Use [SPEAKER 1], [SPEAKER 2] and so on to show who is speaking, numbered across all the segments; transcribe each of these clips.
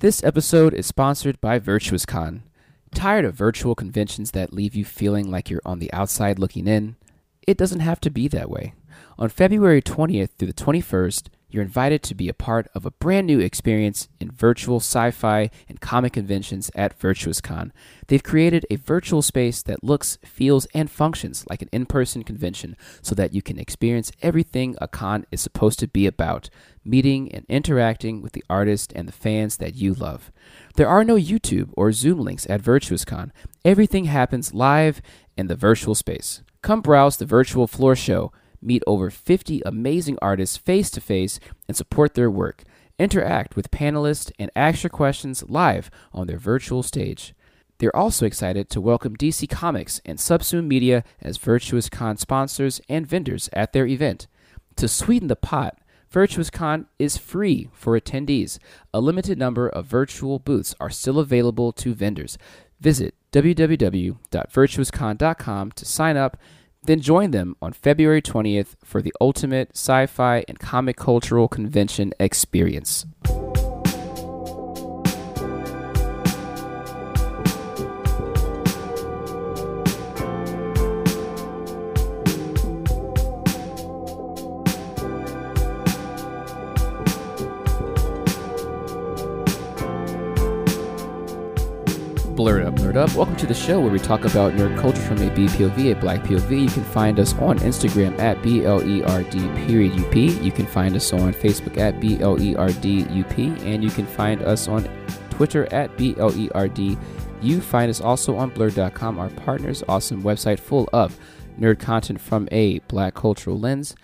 [SPEAKER 1] This episode is sponsored by VirtuousCon. Tired of virtual conventions that leave you feeling like you're on the outside looking in? It doesn't have to be that way. On February 20th through the 21st, you're invited to be a part of a brand new experience in virtual sci fi and comic conventions at VirtuousCon. They've created a virtual space that looks, feels, and functions like an in person convention so that you can experience everything a con is supposed to be about meeting and interacting with the artists and the fans that you love. There are no YouTube or Zoom links at VirtuousCon, everything happens live in the virtual space. Come browse the virtual floor show meet over 50 amazing artists face to face and support their work. Interact with panelists and ask your questions live on their virtual stage. They're also excited to welcome DC Comics and Subsume Media as Virtuous Con sponsors and vendors at their event. To sweeten the pot, Virtuous Con is free for attendees. A limited number of virtual booths are still available to vendors. Visit www.virtuouscon.com to sign up then join them on February 20th for the ultimate sci fi and comic cultural convention experience. Blerd Up Nerd Up. Welcome to the show where we talk about nerd culture from a BPOV, a black POV. You can find us on Instagram at BLERD period UP. You can find us on Facebook at BLERD UP. And you can find us on Twitter at BLERD. You find us also on blerd.com, our partner's awesome website full of nerd content from a black cultural lens.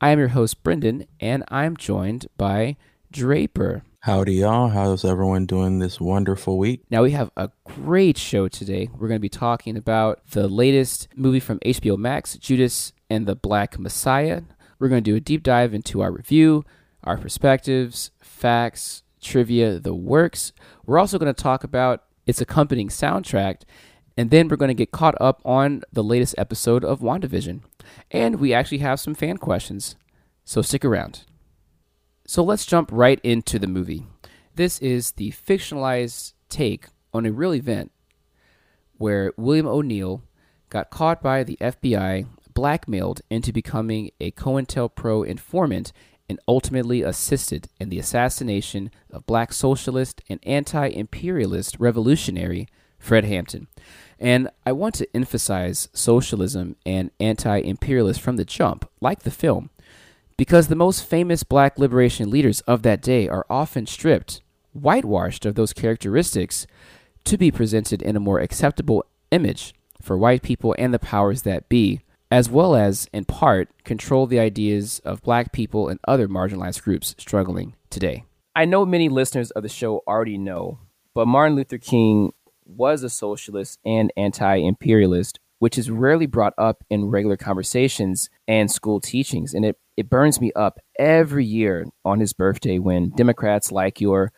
[SPEAKER 1] I am your host, Brendan, and I'm joined by Draper.
[SPEAKER 2] Howdy, y'all. How's everyone doing this wonderful week?
[SPEAKER 1] Now, we have a great show today. We're going to be talking about the latest movie from HBO Max, Judas and the Black Messiah. We're going to do a deep dive into our review, our perspectives, facts, trivia, the works. We're also going to talk about its accompanying soundtrack, and then we're going to get caught up on the latest episode of WandaVision. And we actually have some fan questions, so stick around. So let's jump right into the movie. This is the fictionalized take on a real event where William O'Neill got caught by the FBI, blackmailed into becoming a COINTELPRO informant, and ultimately assisted in the assassination of black socialist and anti imperialist revolutionary Fred Hampton. And I want to emphasize socialism and anti imperialist from the jump, like the film because the most famous black liberation leaders of that day are often stripped, whitewashed of those characteristics to be presented in a more acceptable image for white people and the powers that be, as well as, in part, control the ideas of black people and other marginalized groups struggling today. I know many listeners of the show already know, but Martin Luther King was a socialist and anti imperialist, which is rarely brought up in regular conversations and school teachings. And it it burns me up every year on his birthday when Democrats like your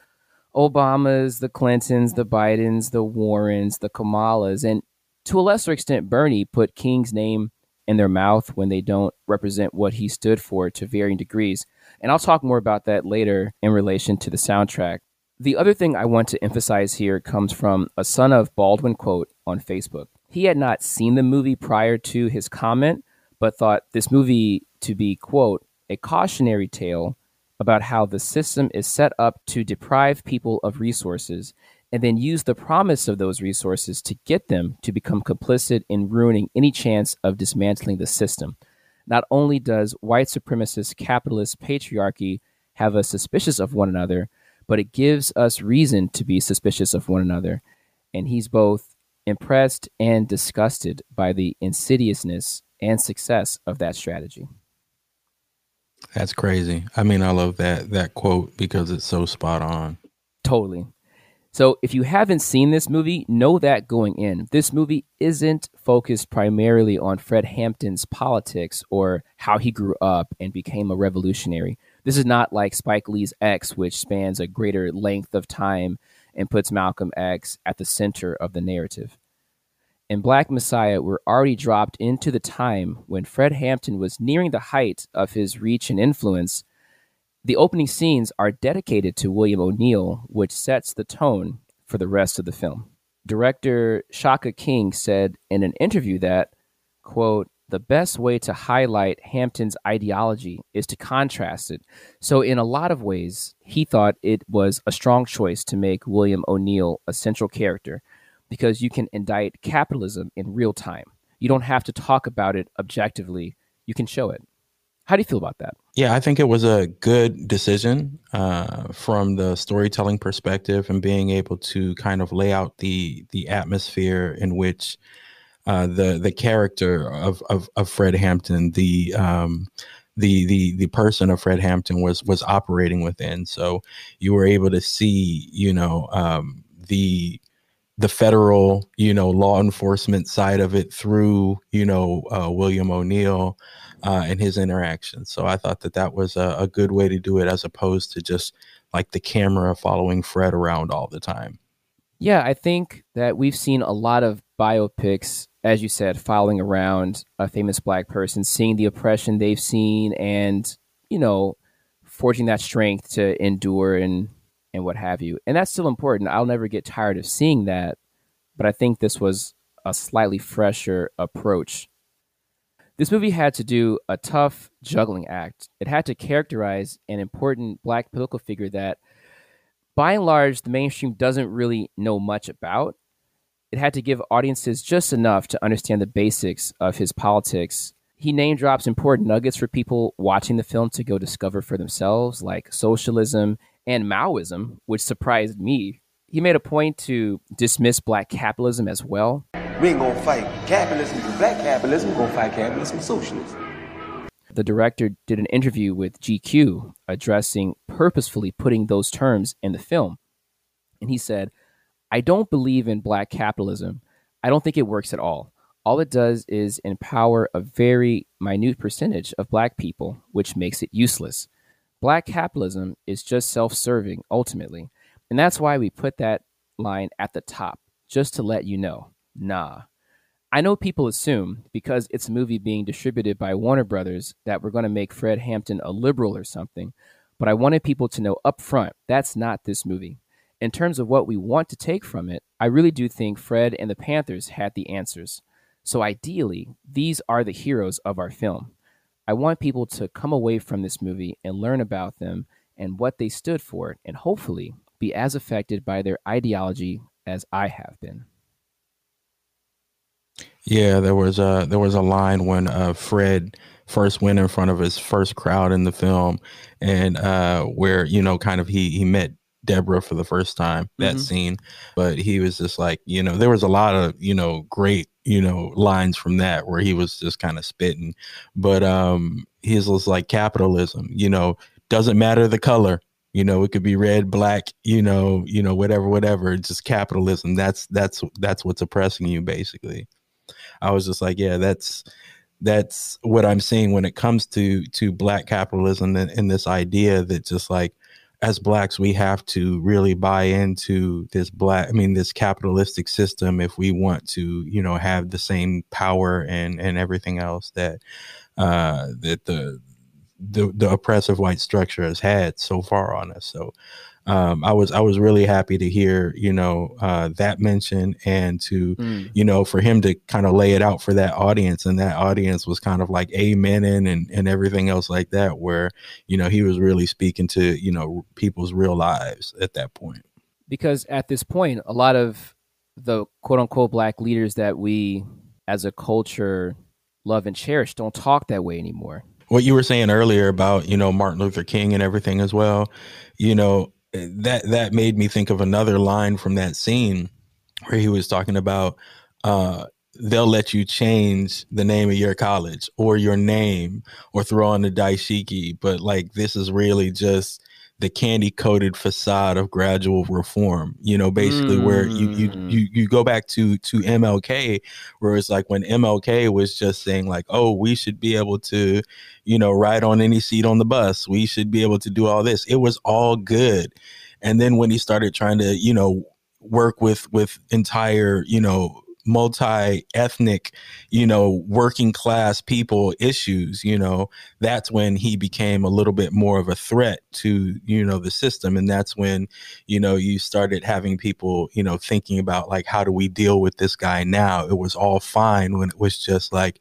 [SPEAKER 1] Obamas, the Clintons, the Bidens, the Warrens, the Kamalas, and to a lesser extent, Bernie put King's name in their mouth when they don't represent what he stood for to varying degrees. And I'll talk more about that later in relation to the soundtrack. The other thing I want to emphasize here comes from a son of Baldwin quote on Facebook. He had not seen the movie prior to his comment, but thought this movie to be, quote, a cautionary tale about how the system is set up to deprive people of resources and then use the promise of those resources to get them to become complicit in ruining any chance of dismantling the system. Not only does white supremacist capitalist patriarchy have us suspicious of one another, but it gives us reason to be suspicious of one another. And he's both impressed and disgusted by the insidiousness and success of that strategy.
[SPEAKER 2] That's crazy. I mean, I love that that quote because it's so spot on.
[SPEAKER 1] Totally. So, if you haven't seen this movie, know that going in. This movie isn't focused primarily on Fred Hampton's politics or how he grew up and became a revolutionary. This is not like Spike Lee's X, which spans a greater length of time and puts Malcolm X at the center of the narrative and Black Messiah were already dropped into the time when Fred Hampton was nearing the height of his reach and influence, The opening scenes are dedicated to William O'Neill, which sets the tone for the rest of the film. Director Shaka King said in an interview that, quote, the best way to highlight Hampton's ideology is to contrast it. So, in a lot of ways, he thought it was a strong choice to make William O'Neill a central character because you can indict capitalism in real time. You don't have to talk about it objectively, you can show it. How do you feel about that?
[SPEAKER 2] Yeah, I think it was a good decision uh, from the storytelling perspective and being able to kind of lay out the the atmosphere in which uh, the the character of, of, of Fred Hampton, the um, the the the person of Fred Hampton was was operating within. So you were able to see, you know, um, the the federal, you know, law enforcement side of it through, you know, uh, William O'Neill uh, and his interactions. So I thought that that was a, a good way to do it as opposed to just like the camera following Fred around all the time.
[SPEAKER 1] Yeah, I think that we've seen a lot of biopics, as you said, following around a famous black person, seeing the oppression they've seen and, you know, forging that strength to endure and and what have you. And that's still important. I'll never get tired of seeing that, but I think this was a slightly fresher approach this movie had to do a tough juggling act. It had to characterize an important black political figure that, by and large, the mainstream doesn't really know much about. It had to give audiences just enough to understand the basics of his politics. He name drops important nuggets for people watching the film to go discover for themselves, like socialism and Maoism, which surprised me. He made a point to dismiss black capitalism as well.
[SPEAKER 3] We ain't gonna fight capitalism with black capitalism, we're gonna fight capitalism with socialism.
[SPEAKER 1] The director did an interview with GQ addressing purposefully putting those terms in the film. And he said, I don't believe in black capitalism. I don't think it works at all. All it does is empower a very minute percentage of black people, which makes it useless. Black capitalism is just self serving, ultimately. And that's why we put that line at the top, just to let you know. Nah. I know people assume because it's a movie being distributed by Warner Brothers that we're going to make Fred Hampton a liberal or something, but I wanted people to know up front that's not this movie. In terms of what we want to take from it, I really do think Fred and the Panthers had the answers. So ideally, these are the heroes of our film. I want people to come away from this movie and learn about them and what they stood for, and hopefully be as affected by their ideology as I have been.
[SPEAKER 2] Yeah, there was a there was a line when uh, Fred first went in front of his first crowd in the film, and uh, where you know, kind of he he met Deborah for the first time. That mm-hmm. scene, but he was just like, you know, there was a lot of you know great you know lines from that where he was just kind of spitting, but um, his was like capitalism. You know, doesn't matter the color. You know, it could be red, black. You know, you know, whatever, whatever. It's just capitalism. That's that's that's what's oppressing you, basically. I was just like, yeah, that's that's what I'm seeing when it comes to to black capitalism and, and this idea that just like as blacks we have to really buy into this black i mean this capitalistic system if we want to you know have the same power and and everything else that uh that the the, the oppressive white structure has had so far on us. So um, I was I was really happy to hear you know uh, that mention and to mm. you know for him to kind of lay it out for that audience and that audience was kind of like amen and and everything else like that where you know he was really speaking to you know people's real lives at that point
[SPEAKER 1] because at this point a lot of the quote unquote black leaders that we as a culture love and cherish don't talk that way anymore
[SPEAKER 2] what you were saying earlier about you know Martin Luther King and everything as well you know that that made me think of another line from that scene where he was talking about uh, they'll let you change the name of your college or your name or throw on the dashiki but like this is really just the candy coated facade of gradual reform you know basically mm. where you, you mm. you you go back to to MLK where it's like when MLK was just saying like oh we should be able to you know ride on any seat on the bus we should be able to do all this it was all good and then when he started trying to you know work with with entire you know multi-ethnic you know working class people issues you know that's when he became a little bit more of a threat to you know the system. And that's when you know you started having people you know thinking about like how do we deal with this guy now? It was all fine when it was just like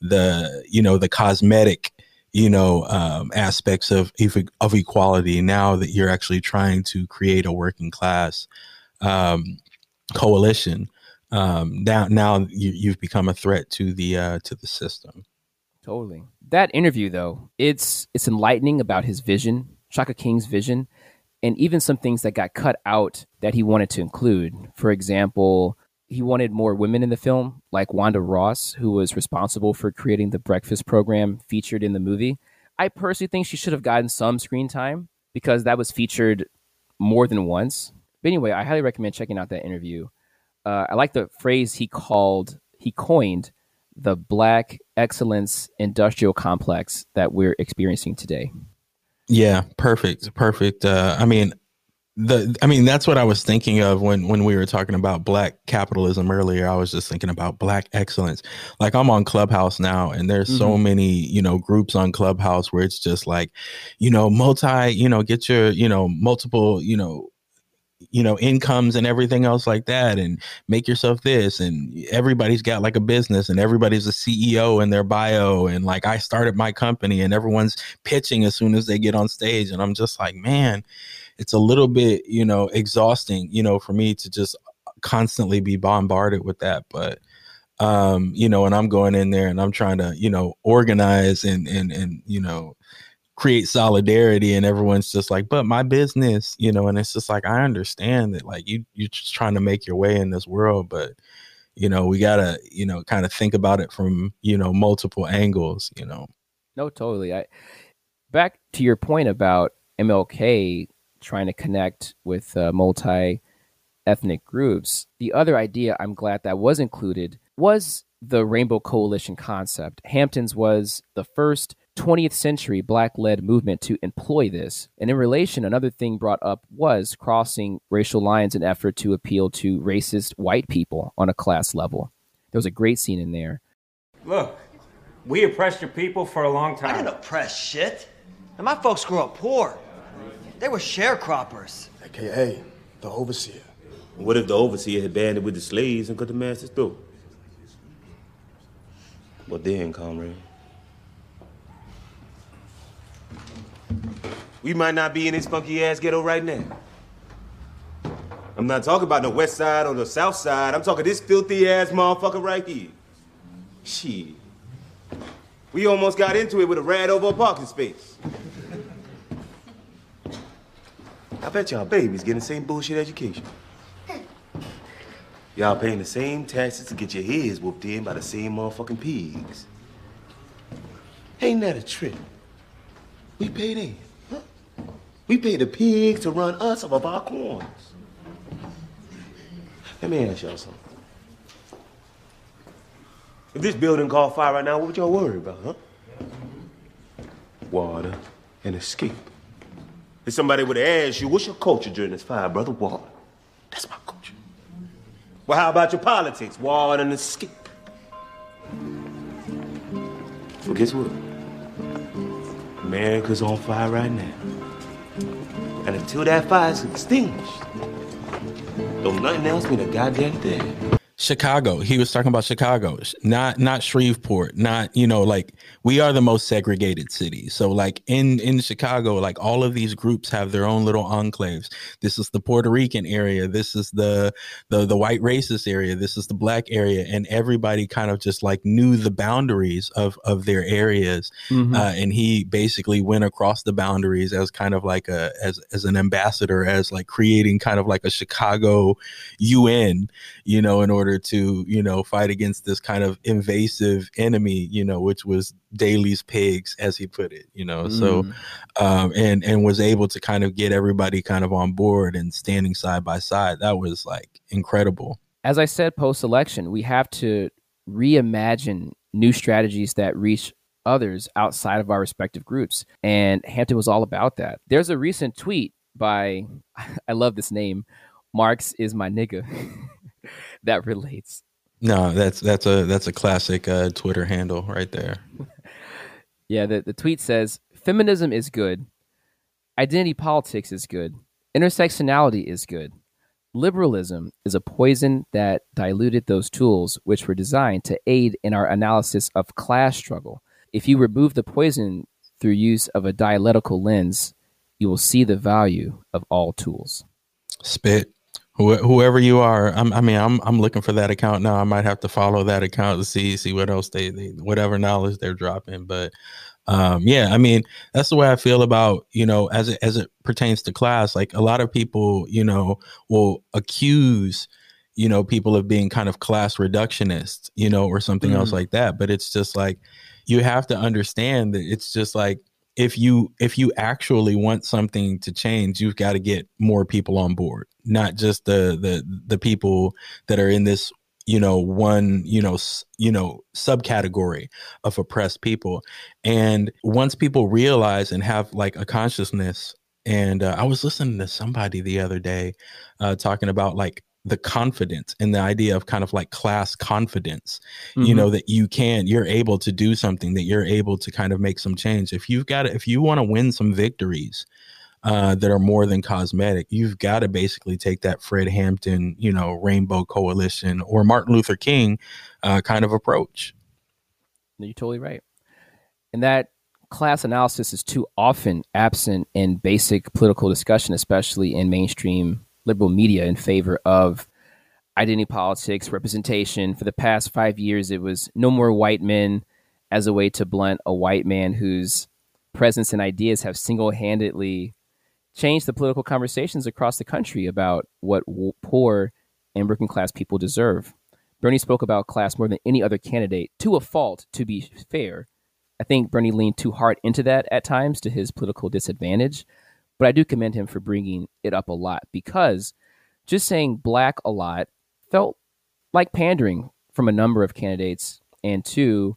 [SPEAKER 2] the you know the cosmetic you know um, aspects of of equality. Now that you're actually trying to create a working class um, coalition um, now now you, have become a threat to the uh, to the system.
[SPEAKER 1] Totally. That interview though, it's it's enlightening about his vision, Shaka King's vision, and even some things that got cut out that he wanted to include. For example, he wanted more women in the film, like Wanda Ross, who was responsible for creating the breakfast program featured in the movie. I personally think she should have gotten some screen time because that was featured more than once. But anyway, I highly recommend checking out that interview uh, I like the phrase he called, he coined the black excellence industrial complex that we're experiencing today.
[SPEAKER 2] Yeah, perfect, perfect. Uh, I mean, the I mean that's what I was thinking of when when we were talking about black capitalism earlier. I was just thinking about black excellence. Like I'm on Clubhouse now, and there's mm-hmm. so many you know groups on Clubhouse where it's just like, you know, multi, you know, get your you know multiple you know you know incomes and everything else like that and make yourself this and everybody's got like a business and everybody's a CEO in their bio and like I started my company and everyone's pitching as soon as they get on stage and I'm just like man it's a little bit you know exhausting you know for me to just constantly be bombarded with that. But um you know and I'm going in there and I'm trying to you know organize and and and you know create solidarity and everyone's just like but my business you know and it's just like i understand that like you you're just trying to make your way in this world but you know we gotta you know kind of think about it from you know multiple angles you know.
[SPEAKER 1] No totally i back to your point about mlk trying to connect with uh, multi ethnic groups the other idea i'm glad that was included was the rainbow coalition concept. Hamptons was the first 20th century black led movement to employ this. And in relation, another thing brought up was crossing racial lines in effort to appeal to racist white people on a class level. There was a great scene in there.
[SPEAKER 4] Look, we oppressed your people for a long time.
[SPEAKER 5] I didn't oppress shit. And my folks grew up poor. They were sharecroppers.
[SPEAKER 6] AKA the overseer.
[SPEAKER 7] What if the overseer had banded with the slaves and cut the masters through? What then, comrade? We might not be in this funky ass ghetto right now. I'm not talking about the west side or the south side. I'm talking this filthy ass motherfucker right here. Shit. We almost got into it with a rat over a parking space. I bet y'all babies getting the same bullshit education. Y'all paying the same taxes to get your heads whooped in by the same motherfucking pigs. Ain't that a trip? We paid in. We pay the pigs to run us off of our corns. Let me ask y'all something. If this building caught fire right now, what would y'all worry about, huh? Water and escape. If somebody would ask you, what's your culture during this fire, brother? Water. That's my culture. Well, how about your politics? Water and escape. Well, guess what? America's on fire right now. And until that fire is extinguished, don't nothing else mean a goddamn thing.
[SPEAKER 2] Chicago. He was talking about Chicago, not not Shreveport, not you know like we are the most segregated city. So like in in Chicago, like all of these groups have their own little enclaves. This is the Puerto Rican area. This is the the the white racist area. This is the black area, and everybody kind of just like knew the boundaries of of their areas. Mm-hmm. Uh, and he basically went across the boundaries as kind of like a as as an ambassador, as like creating kind of like a Chicago UN, you know, in order to you know fight against this kind of invasive enemy you know which was Daley's pigs as he put it you know? Mm. so um and and was able to kind of get everybody kind of on board and standing side by side. That was like incredible.
[SPEAKER 1] As i said post election we have to reimagine new strategies that reach others outside of our respective groups and hampton was all about that. There's a recent tweet by i love this name marx is my nigga that relates.
[SPEAKER 2] No, that's that's a that's a classic uh, Twitter handle right there.
[SPEAKER 1] Yeah, the, the tweet says feminism is good, identity politics is good, intersectionality is good. Liberalism is a poison that diluted those tools which were designed to aid in our analysis of class struggle. If you remove the poison through use of a dialectical lens, you will see the value of all tools.
[SPEAKER 2] Spit. Wh- whoever you are, I'm, I mean, I'm I'm looking for that account now. I might have to follow that account to see see what else they, they whatever knowledge they're dropping. But um, yeah, I mean, that's the way I feel about you know as it as it pertains to class. Like a lot of people, you know, will accuse you know people of being kind of class reductionist, you know, or something mm-hmm. else like that. But it's just like you have to understand that it's just like if you if you actually want something to change you've got to get more people on board not just the the the people that are in this you know one you know you know subcategory of oppressed people. And once people realize and have like a consciousness and uh, i was listening to somebody the other day uh, talking about like the confidence and the idea of kind of like class confidence mm-hmm. you know that you can you're able to do something that you're able to kind of make some change. If you've got if you want to win some victories uh, that are more than cosmetic you've got to basically take that fred hampton you know rainbow coalition or martin luther king uh, kind of approach.
[SPEAKER 1] You're totally right. And that class analysis is too often absent in basic political discussion especially in mainstream liberal media in favor of identity politics, representation. For the past five years, it was no more white men as a way to blunt a white man whose presence and ideas have single handedly changed the political conversations across the country about what poor and working class people deserve. Bernie spoke about class more than any other candidate, to a fault, to be fair. I think Bernie leaned too hard into that at times to his political disadvantage. But I do commend him for bringing it up a lot because just saying black a lot felt like pandering from a number of candidates. And two,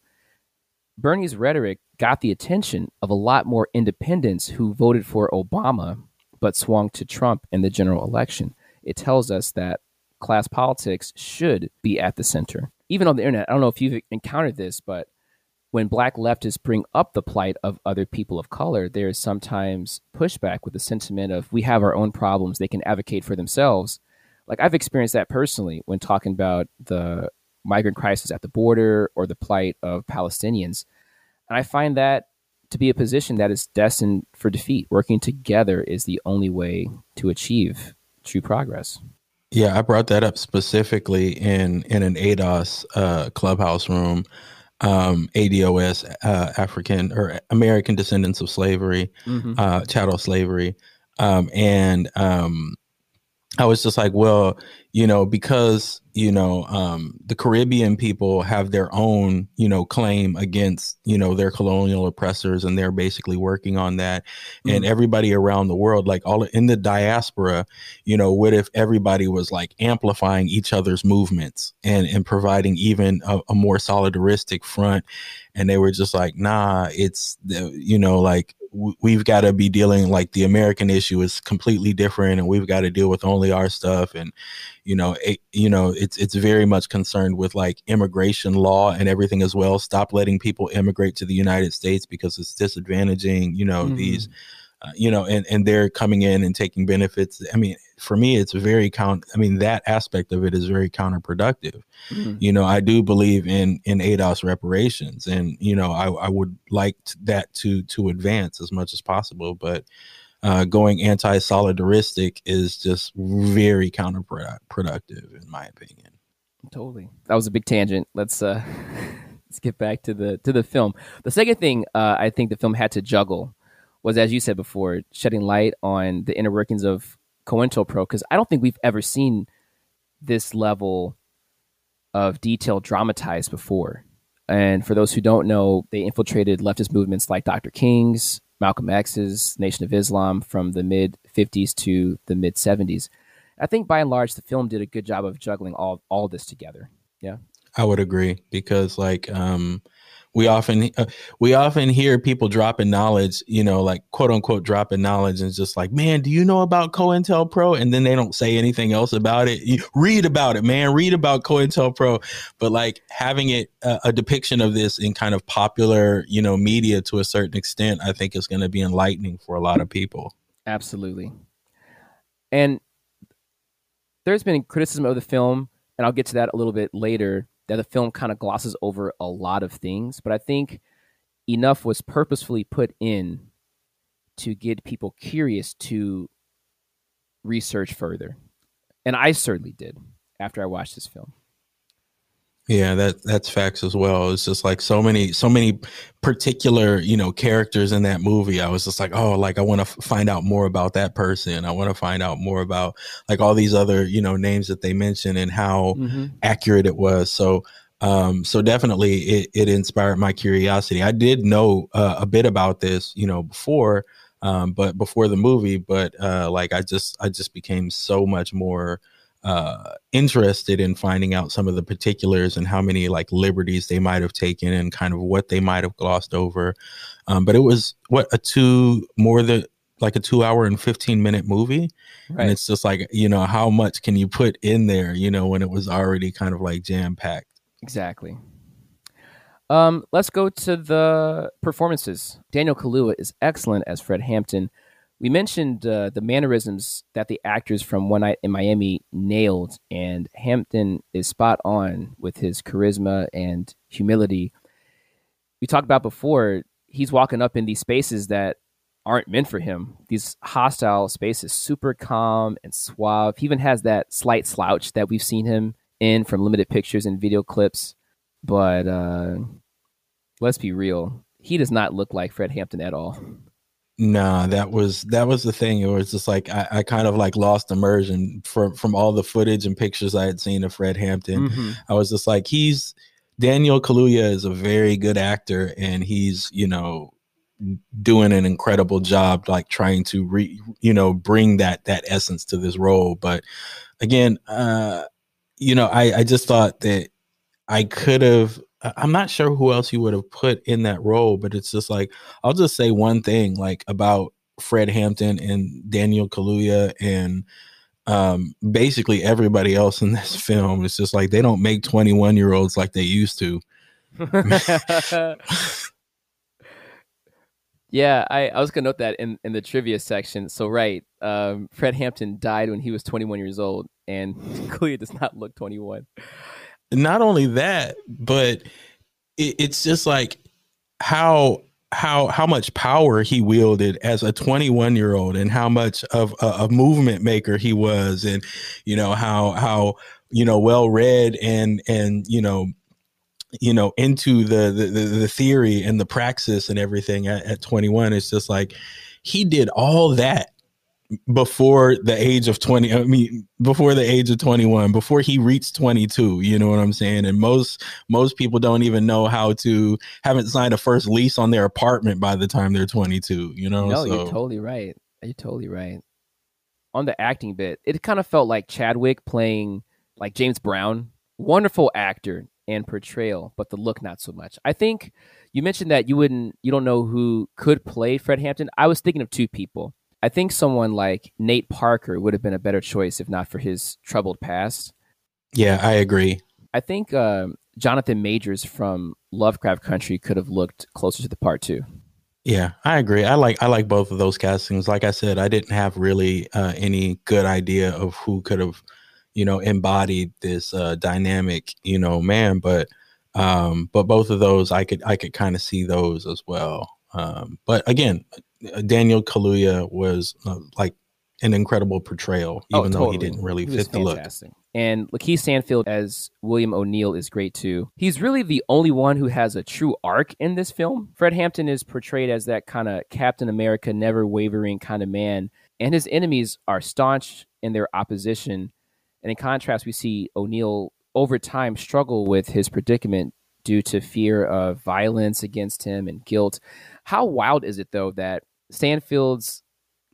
[SPEAKER 1] Bernie's rhetoric got the attention of a lot more independents who voted for Obama but swung to Trump in the general election. It tells us that class politics should be at the center. Even on the internet, I don't know if you've encountered this, but when black leftists bring up the plight of other people of color, there is sometimes pushback with the sentiment of we have our own problems, they can advocate for themselves. Like I've experienced that personally when talking about the migrant crisis at the border or the plight of Palestinians. And I find that to be a position that is destined for defeat. Working together is the only way to achieve true progress.
[SPEAKER 2] Yeah, I brought that up specifically in in an ADOS uh, clubhouse room um, ADOS, uh, African or American descendants of slavery, mm-hmm. uh, chattel slavery. Um, and um, I was just like, well, you know, because you know um, the Caribbean people have their own, you know, claim against you know their colonial oppressors, and they're basically working on that. Mm-hmm. And everybody around the world, like all in the diaspora, you know, what if everybody was like amplifying each other's movements and and providing even a, a more solidaristic front? And they were just like, nah, it's you know, like we've got to be dealing like the American issue is completely different, and we've got to deal with only our stuff, and you know it, you know it's it's very much concerned with like immigration law and everything as well stop letting people immigrate to the united states because it's disadvantaging you know mm-hmm. these uh, you know and and they're coming in and taking benefits i mean for me it's very count i mean that aspect of it is very counterproductive. Mm-hmm. you know i do believe in in ados reparations and you know i, I would like that to to advance as much as possible but uh, going anti-solidaristic is just very counterproductive in my opinion.
[SPEAKER 1] Totally. That was a big tangent. Let's uh let's get back to the to the film. The second thing uh, i think the film had to juggle was as you said before shedding light on the inner workings of COINTELPRO because i don't think we've ever seen this level of detail dramatized before and for those who don't know they infiltrated leftist movements like dr king's Malcolm X's Nation of Islam from the mid 50s to the mid 70s. I think by and large, the film did a good job of juggling all all this together. Yeah,
[SPEAKER 2] I would agree because like um, we often uh, we often hear people dropping knowledge you know like quote unquote dropping knowledge and just like man do you know about cointelpro? And then they don't say anything else about it. You read about it man. Read about cointelpro. But like having it uh, a depiction of this in kind of popular you know media to a certain extent i think is going to be enlightening for a lot of people.
[SPEAKER 1] Absolutely. And there's been criticism of the film and i'll get to that a little bit later that the film kind of glosses over a lot of things, but I think enough was purposefully put in to get people curious to research further. And I certainly did after I watched this film.
[SPEAKER 2] Yeah, that that's facts as well. It's just like so many so many particular, you know, characters in that movie. I was just like, "Oh, like I want to f- find out more about that person. I want to find out more about like all these other, you know, names that they mentioned and how mm-hmm. accurate it was." So, um so definitely it it inspired my curiosity. I did know uh, a bit about this, you know, before um but before the movie, but uh like I just I just became so much more uh, interested in finding out some of the particulars and how many like liberties they might have taken and kind of what they might have glossed over. Um, but it was what a two more than like a two hour and 15 minute movie. Right. And it's just like, you know, how much can you put in there, you know, when it was already kind of like jam packed?
[SPEAKER 1] Exactly. Um, let's go to the performances. Daniel Kaluuya is excellent as Fred Hampton we mentioned uh, the mannerisms that the actors from One Night in Miami nailed, and Hampton is spot on with his charisma and humility. We talked about before, he's walking up in these spaces that aren't meant for him. These hostile spaces, super calm and suave. He even has that slight slouch that we've seen him in from limited pictures and video clips. But uh, let's be real, he does not look like Fred Hampton at all.
[SPEAKER 2] Nah, that was that was the thing. It was just like I, I kind of like lost immersion from from all the footage and pictures I had seen of Fred Hampton. Mm-hmm. I was just like, he's Daniel Kaluuya is a very good actor, and he's you know doing an incredible job, like trying to re you know bring that that essence to this role. But again, uh, you know, I I just thought that I could have I'm not sure who else you would have put in that role, but it's just like I'll just say one thing like about Fred Hampton and Daniel Kaluuya and um, basically everybody else in this film. It's just like they don't make 21 year olds like they used to.
[SPEAKER 1] yeah, I, I was gonna note that in, in the trivia section. So right, um, Fred Hampton died when he was 21 years old, and Kaluuya does not look 21
[SPEAKER 2] not only that, but it, it's just like how how how much power he wielded as a 21 year old and how much of a, a, movement maker he was and you know how how you know well read and and you know you know into the the, the theory and the praxis and everything at, at 21 it's just like he did all that before the age of 20 i mean before the age of 21 before he reached 22 you know what i'm saying? And most most people don't even know how to haven't signed a first lease on their apartment by the time they're 22 you know?
[SPEAKER 1] No so. you're totally right. You're totally right. On the acting bit it kind of felt like chadwick playing like james brown. Wonderful actor and portrayal but the look not so much. I think you mentioned that you wouldn't you don't know who could play fred hampton. I was thinking of two people I think someone like Nate Parker would have been a better choice if not for his troubled past.
[SPEAKER 2] Yeah, I agree.
[SPEAKER 1] I think uh, Jonathan Majors from Lovecraft Country could have looked closer to the part too.
[SPEAKER 2] Yeah, I agree. I like I like both of those castings. Like I said, I didn't have really uh, any good idea of who could have, you know, embodied this uh, dynamic, you know, man. But um, but both of those, I could I could kind of see those as well. Um, but again, Daniel Kaluuya was uh, like an incredible portrayal, oh, even oh, totally. though he didn't really he fit the look.
[SPEAKER 1] And Lakeith Stanfield as William O'Neill is great too. He's really the only one who has a true arc in this film. Fred Hampton is portrayed as that kind of Captain America, never wavering kind of man, and his enemies are staunch in their opposition. And in contrast, we see O'Neill over time struggle with his predicament due to fear of violence against him and guilt. How wild is it though that Stanfield's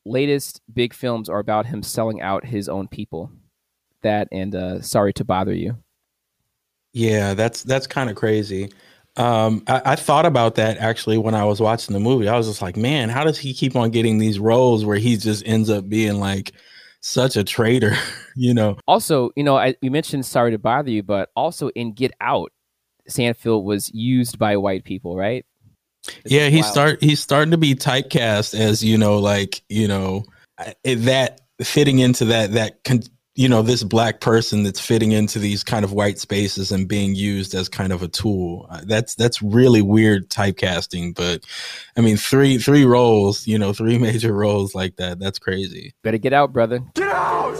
[SPEAKER 1] latest big films are about him selling out his own people? That and uh, Sorry to Bother You.
[SPEAKER 2] Yeah, that's that's kind of crazy. Um, I, I, thought about that actually when I was watching the movie. I was just like, man, how does he keep on getting these roles where he just ends up being like such a traitor, you know?
[SPEAKER 1] Also, you know, I, you mentioned Sorry to Bother You, but also in Get Out, Stanfield was used by white people, right?
[SPEAKER 2] This yeah, he start he's starting to be typecast as you know, like you know that fitting into that that con- you know this black person that's fitting into these kind of white spaces and being used as kind of a tool. Uh, that's that's really weird typecasting but i mean three three roles you know three major roles like that that's crazy.
[SPEAKER 1] Better get out brother.
[SPEAKER 3] Get out!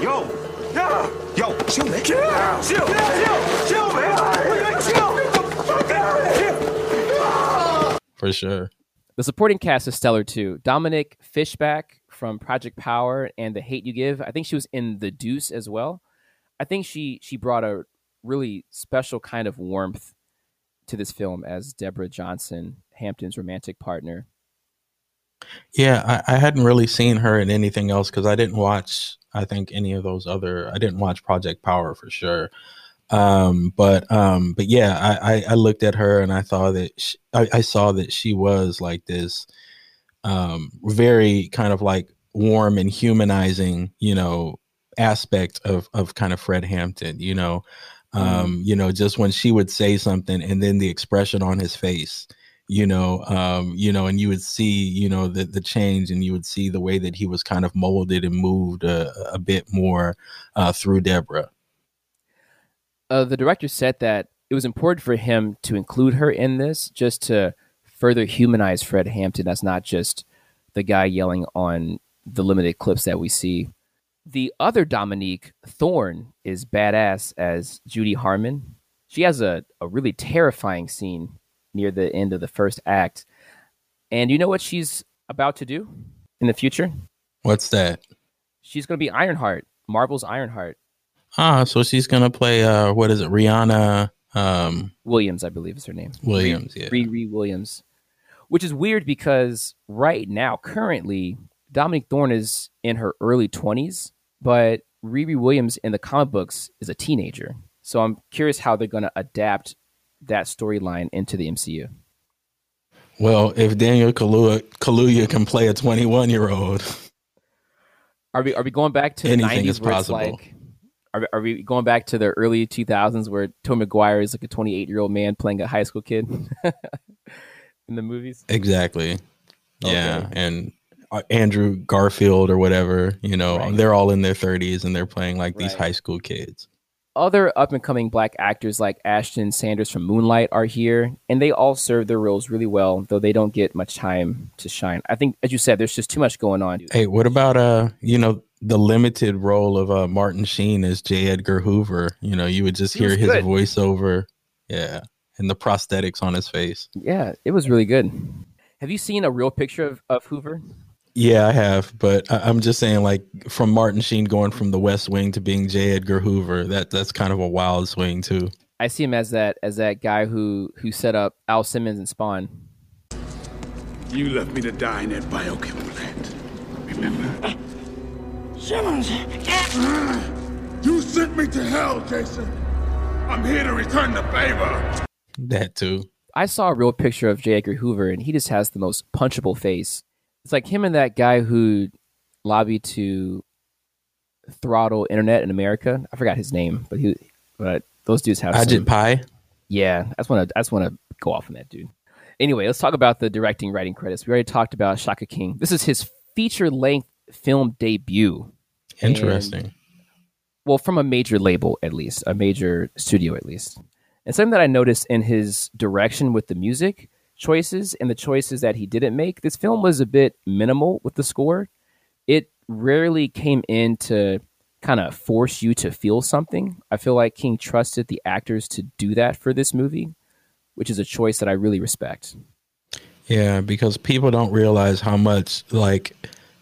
[SPEAKER 3] Yo yo yo chill man. Get out! Chill chill chill
[SPEAKER 2] for sure
[SPEAKER 1] the supporting cast is stellar too Dominique Fishback from Project Power and The Hate You Give. I think she was in The Deuce as well. I think she she brought a really special kind of warmth to this film as Deborah Johnson, Hampton's romantic partner.
[SPEAKER 2] Yeah, I, I hadn't really seen her in anything else because I didn't watch. I think any of those other. I didn't watch Project Power for sure. Um, but um, but yeah, I, I, I looked at her and I thought that she, I, I saw that she was like this um, very kind of like warm and humanizing, you know, aspect of of kind of Fred Hampton, you know. Mm-hmm. Um, you know, just when she would say something and then the expression on his face, you know, um, you know, and you would see, you know, the the change and you would see the way that he was kind of molded and moved a, a bit more uh, through Deborah.
[SPEAKER 1] Uh, the director said that it was important for him to include her in this just to further humanize Fred Hampton as not just the guy yelling on the limited clips that we see. The other Dominique Thorne is badass as Judy Harmon. She has a, a really terrifying scene near the end of the first act. And you know what she's about to do in the future?
[SPEAKER 2] What's that?
[SPEAKER 1] She's going to be Ironheart, Marvel's Ironheart.
[SPEAKER 2] Ah, so she's going to play, uh, what is it, Rihanna um,
[SPEAKER 1] Williams, I believe is her name.
[SPEAKER 2] Williams, yeah.
[SPEAKER 1] Riri Williams. Which is weird because right now, currently, Dominique Thorne is in her early 20s, but Riri Williams in the comic books is a teenager. So I'm curious how they're going to adapt that storyline into the MCU.
[SPEAKER 2] Well, if Daniel Kaluuya, Kaluuya can play a 21 year old,
[SPEAKER 1] are we are we going back to
[SPEAKER 2] anything
[SPEAKER 1] the 90s
[SPEAKER 2] is possible?
[SPEAKER 1] Like, are, are we going back to the early 2000s where Tom Maguire is like a 28 year old man playing a high school kid in the movies?
[SPEAKER 2] Exactly. Okay. Yeah, and uh, Andrew Garfield or whatever, you know, right. they're all in their 30s and they're playing like these right. high school kids.
[SPEAKER 1] Other up and coming black actors like Ashton Sanders from Moonlight are here, and they all serve their roles really well, though they don't get much time to shine. I think, as you said, there's just too much going on.
[SPEAKER 2] Hey, what about uh, you know, the limited role of uh, Martin Sheen as J. Edgar Hoover. You know, you would just hear his good. voiceover. Yeah. And the prosthetics on his face.
[SPEAKER 1] Yeah, it was really good. Have you seen a real picture of, of Hoover?
[SPEAKER 2] Yeah, I have, but I, am just saying, like from Martin Sheen going from The West Wing to being J. Edgar Hoover, that that's kind of a wild swing too.
[SPEAKER 1] I see him as that as that guy who who set up Al Simmons and Spawn.
[SPEAKER 8] You left me to die in that biochem plant. Remember?
[SPEAKER 9] Simmons!
[SPEAKER 8] You sent me to hell, Jason. I'm here to return the favor.
[SPEAKER 2] That too.
[SPEAKER 1] I saw a real picture of J. Edgar Hoover, and he just has the most punchable face. It's like him and that guy who lobbied to throttle internet in America. I forgot his name, but he, but those dudes have.
[SPEAKER 2] Ajit some, Pai.
[SPEAKER 1] Yeah, I just want to. I just want to go off on that dude. Anyway, let's talk about the directing writing credits. We already talked about Shaka King. This is his feature length film debut.
[SPEAKER 2] Interesting. And,
[SPEAKER 1] well, from a major label, at least, a major studio, at least. And something that I noticed in his direction with the music choices and the choices that he didn't make, this film was a bit minimal with the score. It rarely came in to kind of force you to feel something. I feel like King trusted the actors to do that for this movie, which is a choice that I really respect.
[SPEAKER 2] Yeah, because people don't realize how much like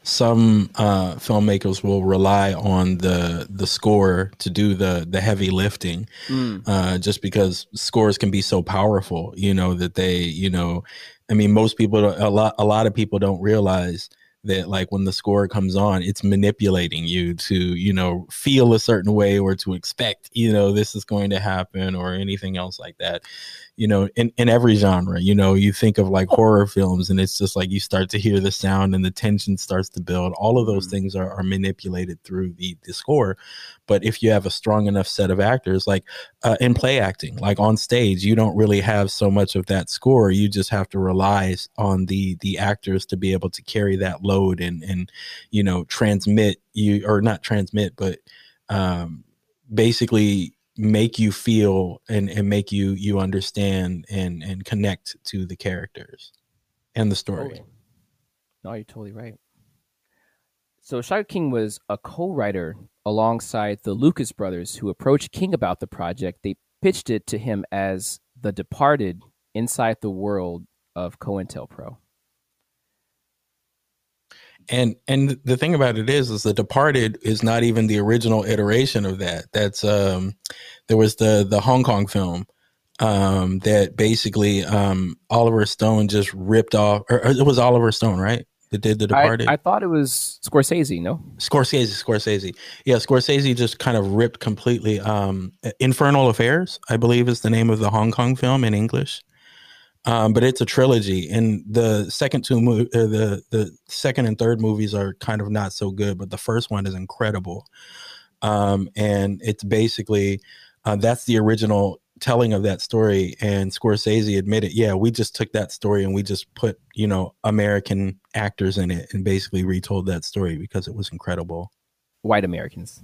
[SPEAKER 2] some uh, filmmakers will rely on the the score to do the the heavy lifting, mm. uh, just because scores can be so powerful. You know that they, you know, I mean, most people, a lot, a lot of people don't realize that like when the score comes on it's manipulating you to you know feel a certain way or to expect you know this is going to happen or anything else like that you know, in, in every genre, you know, you think of like horror films and it's just like you start to hear the sound and the tension starts to build. All of those mm-hmm. things are, are manipulated through the, the score. But if you have a strong enough set of actors, like uh, in play acting, like on stage, you don't really have so much of that score. You just have to rely on the the actors to be able to carry that load and and you know transmit you or not transmit, but um, basically make you feel and, and make you you understand and and connect to the characters and the story.
[SPEAKER 1] Totally. No, you're totally right. So Shaka King was a co-writer alongside the Lucas brothers who approached King about the project. They pitched it to him as The Departed inside the world of COINTELPRO
[SPEAKER 2] and and the thing about it is is the departed is not even the original iteration of that. That's um there was the the hong kong film um that basically um oliver stone just ripped off or, it was oliver stone right that did the departed?
[SPEAKER 1] I, I, thought it was scorsese no?
[SPEAKER 2] Scorsese scorsese. Yeah scorsese just kind of ripped completely um infernal affairs i believe is the name of the hong kong film in english um, but it's a trilogy, and the second two, mo- uh, the the second and third movies are kind of not so good, but the first one is incredible. Um, and it's basically uh, that's the original telling of that story. And Scorsese admitted, yeah, we just took that story and we just put you know American actors in it and basically retold that story because it was incredible.
[SPEAKER 1] White Americans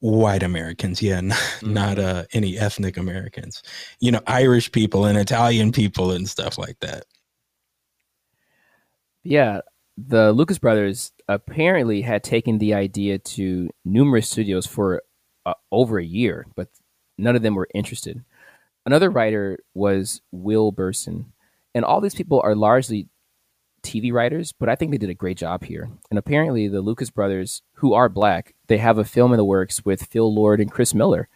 [SPEAKER 2] white Americans, yeah, not, mm-hmm. not uh, any ethnic Americans. You know, Irish people and Italian people and stuff like that.
[SPEAKER 1] Yeah, the Lucas brothers apparently had taken the idea to numerous studios for uh, over a year, but none of them were interested. Another writer was Will Berson, and all these people are largely TV writers, but I think they did a great job here. And apparently, the Lucas brothers, who are black, they have a film in the works with Phil Lord and Chris Miller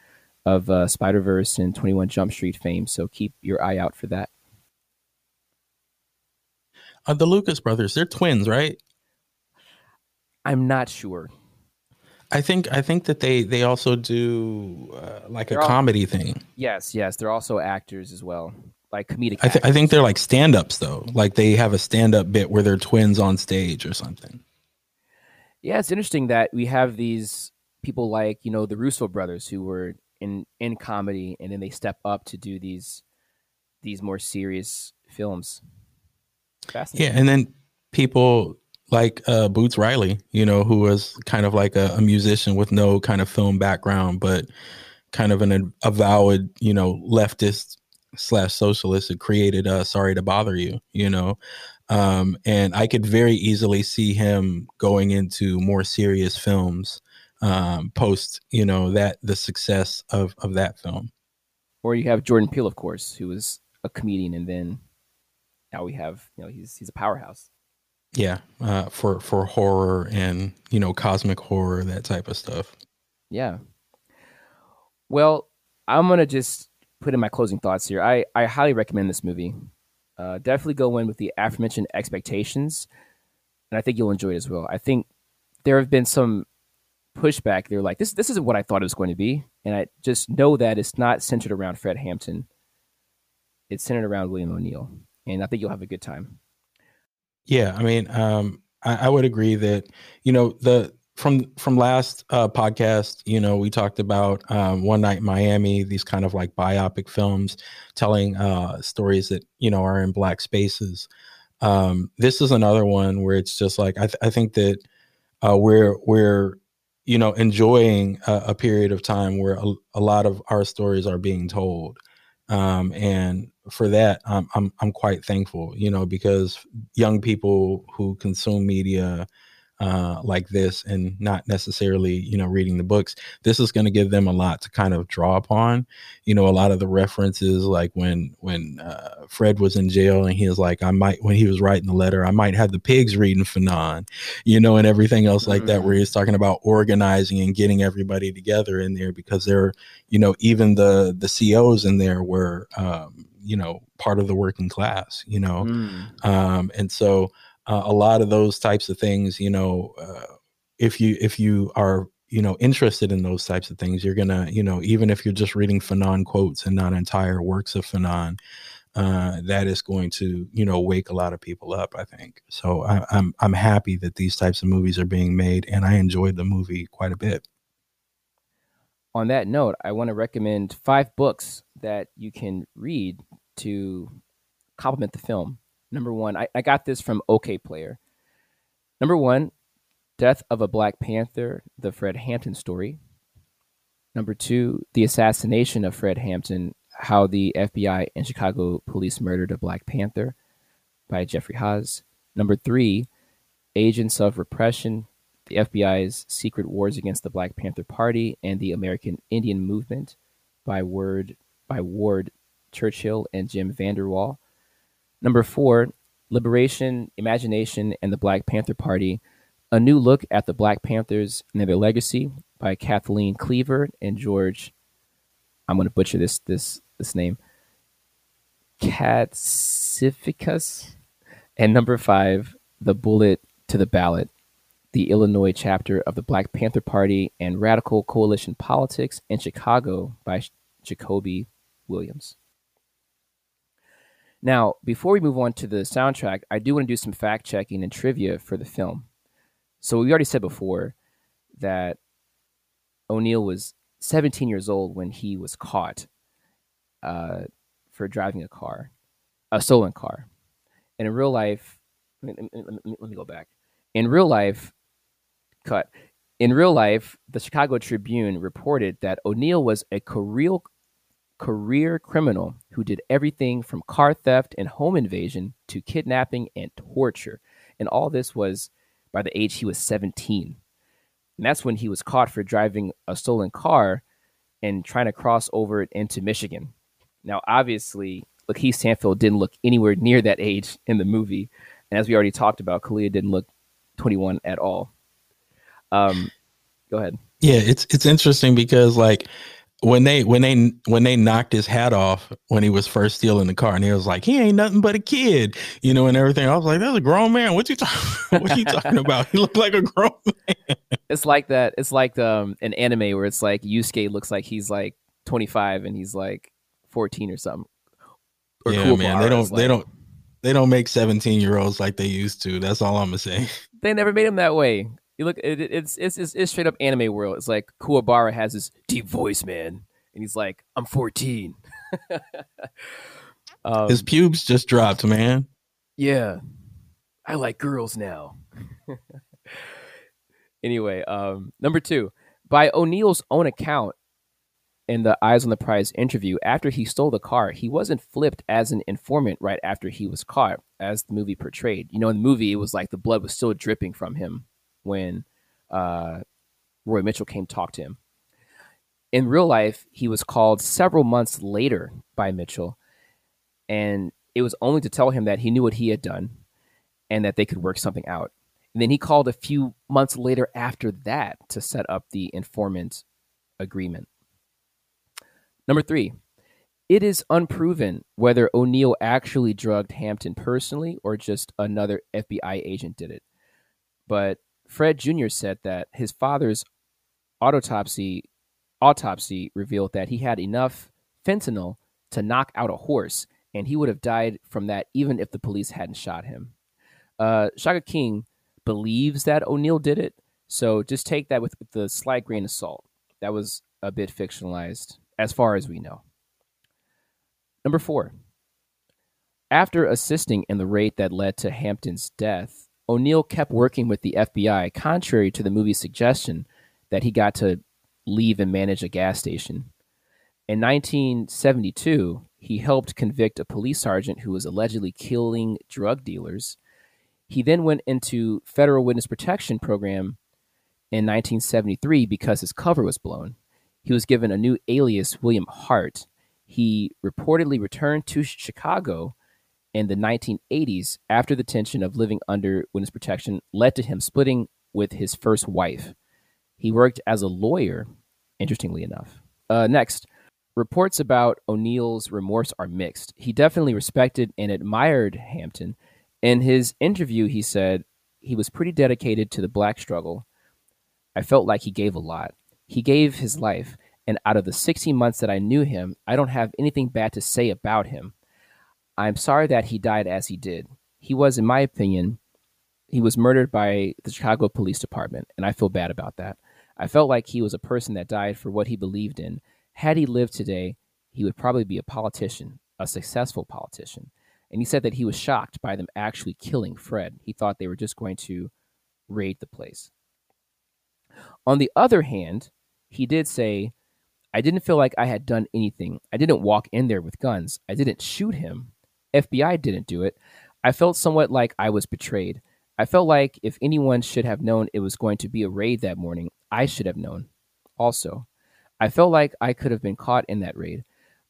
[SPEAKER 1] of uh, Spider Verse and Twenty One Jump Street fame. So keep your eye out for that.
[SPEAKER 2] Uh, the Lucas brothers, they're twins, right?
[SPEAKER 1] I'm not sure.
[SPEAKER 2] I think I think that they they also do uh, like they're a comedy thing.
[SPEAKER 1] Yes, yes, they're also actors as well like comedic.
[SPEAKER 2] I, th- I think they're like stand ups though. Like they have a stand up bit where they're twins on stage or something.
[SPEAKER 1] Yeah, it's interesting that we have these people like you know the Russo brothers who were in in comedy and then they step up to do these these more serious films.
[SPEAKER 2] Yeah, and then people like uh, Boots Riley, you know, who was kind of like a, a, musician with no kind of film background, but kind of an avowed, you know, leftist slash socialist had created uh sorry to bother you you know? Um and i could very easily see him going into more serious films um post you know that the success of of that film.
[SPEAKER 1] Or you have jordan peele of course who was a comedian and then now we have you know he's he's a powerhouse.
[SPEAKER 2] Yeah uh for for horror and you know cosmic horror that type of stuff.
[SPEAKER 1] Yeah. Well i'm gonna just put in my closing thoughts here. I, I highly recommend this movie. Uh, definitely go in with the aforementioned expectations, and I think you'll enjoy it as well. I think there have been some pushback. They're like, this this isn't what I thought it was going to be, and I just know that it's not centered around Fred Hampton. It's centered around William O'Neill, and I think you'll have a good time.
[SPEAKER 2] Yeah, I mean, um, I, I would agree that you know the from from last uh, podcast, you know, we talked about um, One Night in Miami, these kind of like biopic films telling uh, stories that you know are in black spaces. Um, this is another one where it's just like I, th- I think that uh, we're we're you know enjoying a, a period of time where a, a, lot of our stories are being told, um, and for that I'm, I'm I'm quite thankful. You know, because young people who consume media uh, like this and not necessarily you know reading the books this is going to give them a lot to kind of draw upon you know a lot of the references like when when uh, fred was in jail and he was like i might when he was writing the letter i might have the pigs reading fanon you know and everything else like mm-hmm. that where he's talking about organizing and getting everybody together in there because they're you know even the the cos in there were um, you know part of the working class you know mm. um, and so uh, a lot of those types of things you know uh, if you if you are you know interested in those types of things you're gonna you know even if you're just reading fanon quotes and not entire works of fanon uh, that is going to you know wake a lot of people up i think. So I, i'm i'm happy that these types of movies are being made and i enjoyed the movie quite a bit.
[SPEAKER 1] On that note i want to recommend five books that you can read to complement the film number one i, I got this from Okayplayer. number one Death of a Black Panther, the Fred Hampton story. Number two, the assassination of Fred Hampton, how the FBI and Chicago police murdered a Black Panther by Jeffrey Haas. Number three, Agents of Repression, the FBI's secret wars against the Black Panther Party and the American Indian Movement by Word by Ward Churchill and Jim Vander Wall. Number four, Liberation, Imagination, and the Black Panther Party a New Look at the Black Panthers and Their Legacy by Kathleen Cleaver and George. I'm going to butcher this this this name. Katsificus. And number five, The Bullet to the Ballot, the Illinois chapter of the Black Panther Party and Radical Coalition Politics in Chicago by Jakobi Williams. Now, before we move on to the soundtrack, I do want to do some fact checking and trivia for the film. So we already said before that O'Neill was 17 years old when he was caught uh, for driving a car, a stolen car. And in real life, let me, let, me, go back. In real life, cut. In real life, the Chicago Tribune reported that O'Neill was a career career criminal who did everything from car theft and home invasion to kidnapping and torture. And all this was by the age he was 17. And that's when he was caught for driving a stolen car and trying to cross over into Michigan. Now, obviously, Lakeith Stanfield didn't look anywhere near that age in the movie. And as we already talked about, Kaluuya didn't look 21 at all. Um, go ahead.
[SPEAKER 2] Yeah, it's it's interesting because like when they when they when they knocked his hat off when he was first stealing the car and he was like he ain't nothing but a kid you know and everything. I was like that's a grown man. What you talking what you talking about? He looked like a grown man.
[SPEAKER 1] It's like that it's like um an anime where it's like Yusuke looks like he's like 25 and he's like 14 or something.
[SPEAKER 2] Or yeah man they don't like, they don't they don't make 17 year olds like they used to. That's all i'm gonna say.
[SPEAKER 1] They never made him that way you look, it, it's, it's it's it's straight up anime world. It's like Kuwabara has this deep voice, man, and he's like, "I'm 14."
[SPEAKER 2] um, His pubes just dropped, man.
[SPEAKER 1] Yeah, I like girls now. anyway, um, number two, by O'Neill's own account, in the Eyes on the Prize interview, after he stole the car, he wasn't flipped as an informant right after he was caught, as the movie portrayed. You know, in the movie, it was like the blood was still dripping from him when uh, Roy Mitchell came talk to him. In real life, he was called several months later by Mitchell, and it was only to tell him that he knew what he had done and that they could work something out. And then he called a few months later after that to set up the informant agreement. Number three, it is unproven whether O'Neill actually drugged Hampton personally or just another FBI agent did it. But Fred Jr. said that his father's autopsy autopsy revealed that he had enough fentanyl to knock out a horse, and he would have died from that even if the police hadn't shot him. Uh, Shaka King believes that O'Neill did it, so just take that with, with the slight grain of salt. That was a bit fictionalized, as far as we know. Number four. After assisting in the raid that led to Hampton's death, O'Neill kept working with the FBI, contrary to the movie's suggestion that he got to leave and manage a gas station. In 1972, he helped convict a police sergeant who was allegedly killing drug dealers. He then went into federal witness protection program in 1973 because his cover was blown. He was given a new alias, William Hart. He reportedly returned to Chicago in the 1980s after the tension of living under witness protection led to him splitting with his first wife. He worked as a lawyer, interestingly enough. Uh, next, reports about O'Neill's remorse are mixed. He definitely respected and admired Hampton. In his interview, he said he was pretty dedicated to the black struggle. I felt like he gave a lot. He gave his life, and out of the 16 months that I knew him, I don't have anything bad to say about him. I'm sorry that he died as he did. He was, in my opinion, he was murdered by the Chicago Police Department, and I feel bad about that. I felt like he was a person that died for what he believed in. Had he lived today, he would probably be a politician, a successful politician. And he said that he was shocked by them actually killing Fred. He thought they were just going to raid the place. On the other hand, he did say, I didn't feel like I had done anything. I didn't walk in there with guns. I didn't shoot him. FBI didn't do it. I felt somewhat like I was betrayed. I felt like if anyone should have known it was going to be a raid that morning, I should have known. Also, I felt like I could have been caught in that raid.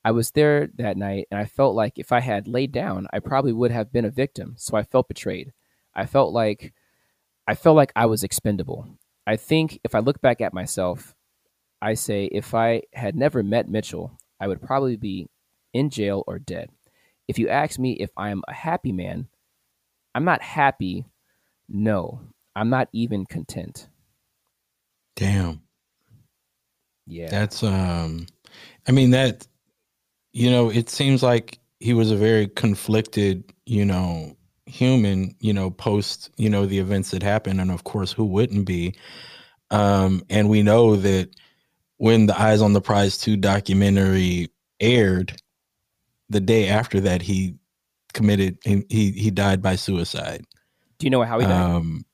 [SPEAKER 1] I was there that night, and I felt like if I had laid down, I probably would have been a victim. So I felt betrayed. I felt like I felt like I was expendable. I think if I look back at myself, I say if I had never met Mitchell, I would probably be in jail or dead. If you ask me if I am a happy man, I'm not happy. No, I'm not even content.
[SPEAKER 2] Damn.
[SPEAKER 1] Yeah.
[SPEAKER 2] That's um I mean that you know, it seems like he was a very conflicted, you know, human, you know, post, you know, the events that happened and of course who wouldn't be. Um and we know that when the Eyes on the Prize 2 documentary aired, the day after that he committed he he died by suicide.
[SPEAKER 1] Do you know how he died?
[SPEAKER 2] Um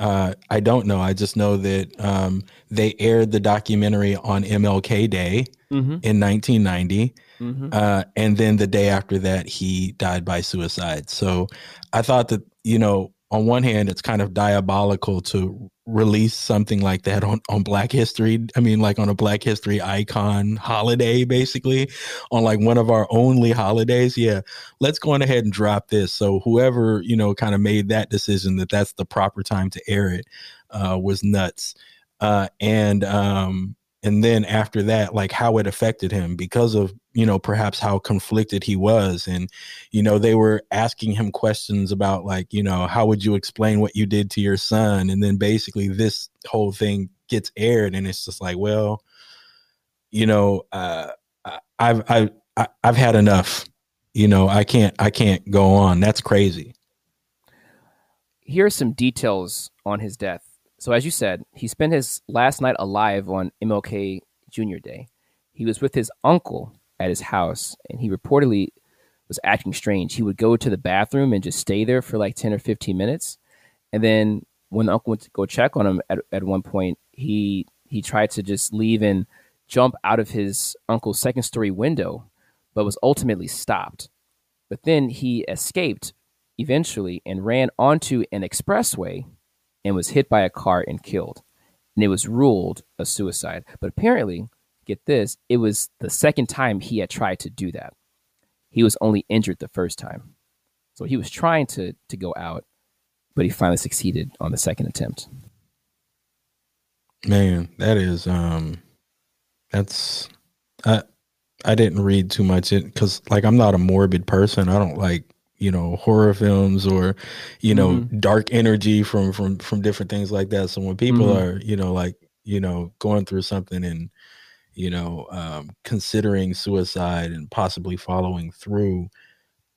[SPEAKER 2] uh, I don't know. I just know that um, they aired the documentary on MLK Day
[SPEAKER 1] Mhm.
[SPEAKER 2] in 1990.
[SPEAKER 1] Mhm.
[SPEAKER 2] Uh, and then the day after that, he died by suicide. So I thought that, you know, on one hand, it's kind of diabolical to release something like that on, on Black History. I mean, like on a Black History icon holiday, basically, on like one of our only holidays. Yeah, let's go on ahead and drop this. So whoever, you know, kind of made that decision that that's the proper time to air it uh, was nuts. Uh, and, um, and then after that like how it affected him because of you know perhaps how conflicted he was and you know they were asking him questions about like you know how would you explain what you did to your son and then basically this whole thing gets aired and it's just like well you know uh i've i've i've had enough you know i can't i can't go on that's crazy
[SPEAKER 1] Here are some details on his death. So, as you said, he spent his last night alive on MLK Jr. Day. He was with his uncle at his house, and he reportedly was acting strange. He would go to the bathroom and just stay there for like 10 or 15 minutes. And then when the uncle went to go check on him at, at one point, he he tried to just leave and jump out of his uncle's second story window, but was ultimately stopped. But then he escaped eventually and ran onto an expressway and was hit by a car and killed. And it was ruled a suicide. But apparently, get this, it was the second time he had tried to do that. He was only injured the first time. So he was trying to, to go out, but he finally succeeded on the second attempt.
[SPEAKER 2] Man, that is um that's I I didn't read too much it cuz like I'm not a morbid person. I don't like, you know, horror films or you know,
[SPEAKER 1] Mhm.
[SPEAKER 2] dark energy from from from different things like that. So when people
[SPEAKER 1] Mhm.
[SPEAKER 2] are, you know, like, you know, going through something and you know, um considering suicide and possibly following through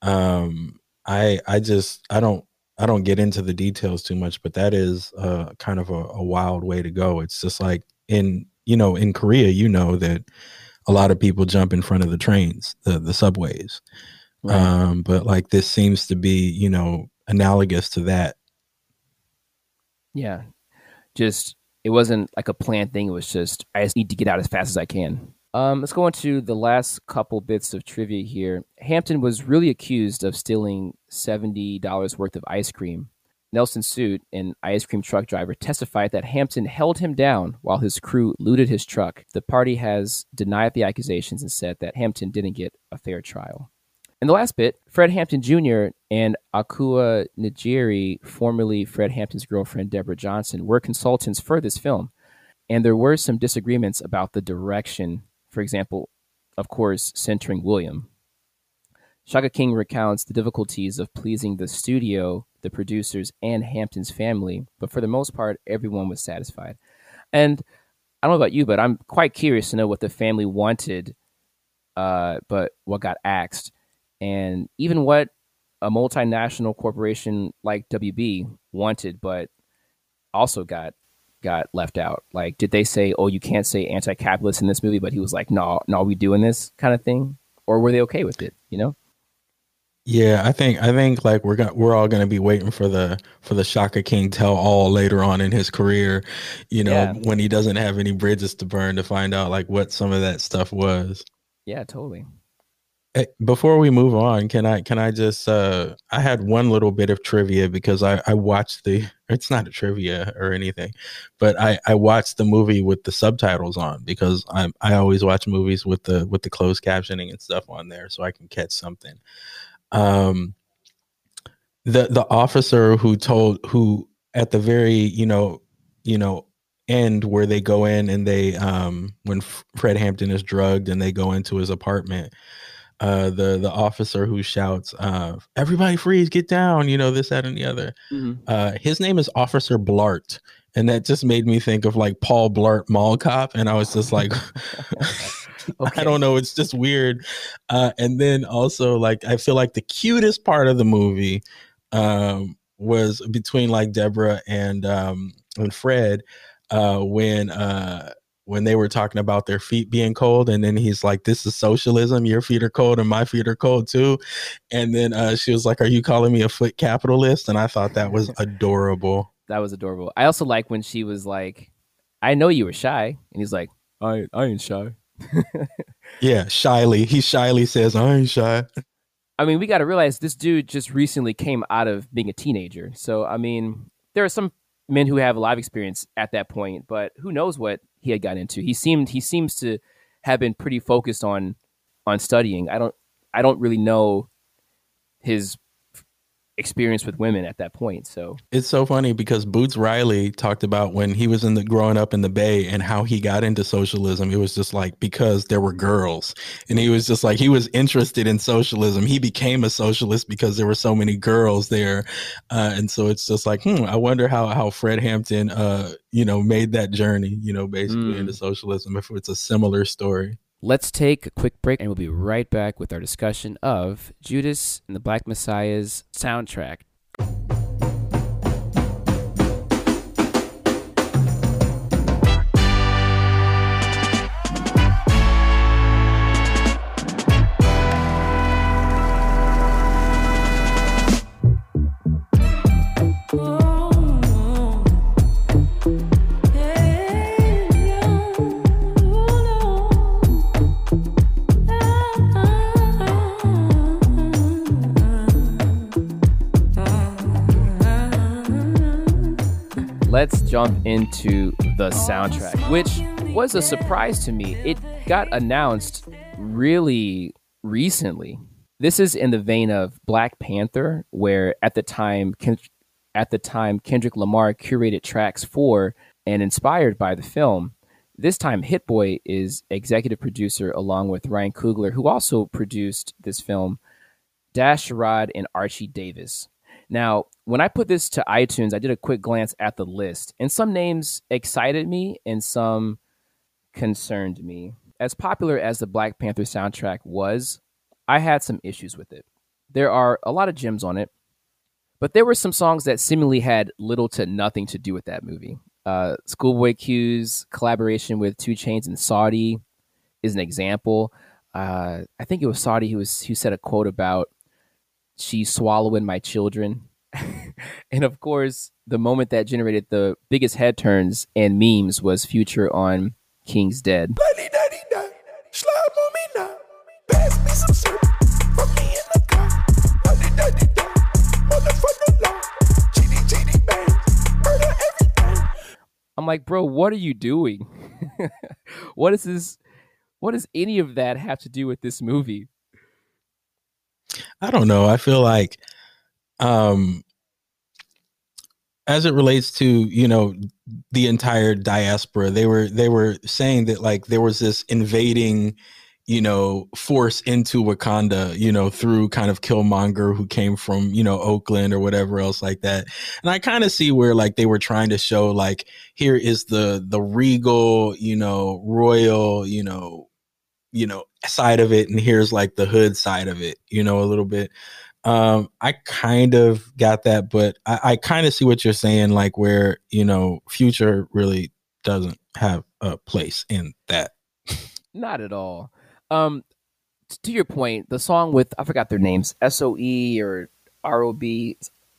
[SPEAKER 2] um I I just I don't I don't get into the details too much, but that is uh, kind of a, a wild way to go. It's just like in you know in Korea, you know that a lot of people jump in front of the trains, the the subways.
[SPEAKER 1] Right.
[SPEAKER 2] Um, but like this seems to be you know analogous to that.
[SPEAKER 1] Yeah. Just it wasn't like a planned thing. It was just I just need to get out as fast as I can. Um, let's go into the last couple bits of trivia here. Hampton was really accused of stealing seventy dollars worth of ice cream. Nelson Suit, an ice cream truck driver, testified that Hampton held him down while his crew looted his truck. The party has denied the accusations and said that Hampton didn't get a fair trial. And the last bit, Fred Hampton Jr. and Akua Njeri, formerly Fred Hampton's girlfriend Deborah Johnson, were consultants for this film. And there were some disagreements about the direction, for example, of course, centering William. Shaka King recounts the difficulties of pleasing the studio, the producers, and Hampton's family, but for the most part, everyone was satisfied. And I don't know about you, but I'm quite curious to know what the family wanted, uh, but what got axed, and even what a multinational corporation like WB wanted, but also got got left out. Like, did they say, "Oh, you can't say anti-capitalist in this movie," but he was like, "No, no, we doing this kind of thing," or were they okay with it? You know?
[SPEAKER 2] Yeah, I think I think like we're gonna we're all gonna be waiting for the for the Shaka King tell all later on in his career, you know,
[SPEAKER 1] Yeah.
[SPEAKER 2] when he doesn't have any bridges to burn to find out like what some of that stuff was.
[SPEAKER 1] Yeah, totally.
[SPEAKER 2] Before we move on, can I can I just uh I had one little bit of trivia because I I watched the it's not a trivia or anything, but I I watched the movie with the subtitles on because I I always watch movies with the with the closed captioning and stuff on there so I can catch something. Um the the officer who told who at the very, you know, you know end where they go in and they um when Fred Hampton is drugged and they go into his apartment uh the the officer who shouts uh everybody freeze get down you know this that and the other. Uh his name is officer blart and that just made me think of like paul blart mall cop and i was just like i don't know it's just weird. Uh and then also like i feel like the cutest part of the movie um was between like deborah and um and fred uh when uh when they were talking about their feet being cold and then he's like this is socialism. Your feet are cold and my feet are cold too. And then uh she was like are you calling me a foot capitalist? And i thought that was adorable.
[SPEAKER 1] That was adorable. I also like when she was like, "I know you were shy," and he's like, "I I ain't shy."
[SPEAKER 2] yeah shyly. He shyly says i ain't shy.
[SPEAKER 1] I mean, we got to realize this dude just recently came out of being a teenager. So, I mean, there are some men who have a lot of experience at that point, but who knows what he had got into. He seemed he seems to have been pretty focused on on studying. I don't I don't really know his experience with women at that point. So,
[SPEAKER 2] It's so funny because Boots Riley talked about when he was in the growing up in the Bay and how he got into socialism. It was just like because there were girls, and he was just like he was interested in socialism. He became a socialist because there were so many girls there, uh, and so it's just like, hmm, I wonder how how Fred Hampton, uh, you know, made that journey, you know, basically
[SPEAKER 1] Mm.
[SPEAKER 2] into socialism. If it's a similar story.
[SPEAKER 1] Let's take a quick break and we'll be right back with our discussion of Judas and the Black Messiah's soundtrack. Let's jump into the soundtrack, which was a surprise to me. It got announced really recently. This is in the vein of Black Panther, where at the time, at the time Kendrick Lamar curated tracks for and inspired by the film. This time, Hit Boy is executive producer along with Ryan Coogler, who also produced this film, Dash Sherrod and Archie Davis. Now, when I put this to iTunes, I did a quick glance at the list, and some names excited me and some concerned me. As popular as the Black Panther soundtrack was, I had some issues with it. There are a lot of gems on it, but there were some songs that seemingly had little to nothing to do with that movie. Uh, Schoolboy Q's collaboration with 2 Chainz and Saudi is an example. Uh, I think it was Saudi who was who said a quote about she's swallowing my children. and of course, the moment that generated the biggest head turns and memes was Future on King's Dead.
[SPEAKER 8] Slide on me now. Pass me some syrup. Put me in the car. Daddy, daddy, da. Motherfucker law. GD, GD, bang. Murder everything.
[SPEAKER 1] I'm like, bro, what are you doing? what is this? What does any of that have to do with this movie?
[SPEAKER 2] I don't know. I feel like um as it relates to, you know, the entire diaspora, they were they were saying that like there was this invading you know, force into Wakanda, you know, through kind of Killmonger who came from, you know, Oakland or whatever else like that. And I kind of see where like they were trying to show like here is the the regal, you know, royal, you know, you know, side of it and here's like the hood side of it, you know, a little bit. Um, I kind of got that, but I, I kind of see what you're saying, like where, you know, future really doesn't have a place in that.
[SPEAKER 1] Not at all. Um, to your point, the song with I forgot their names, SOE or ROB.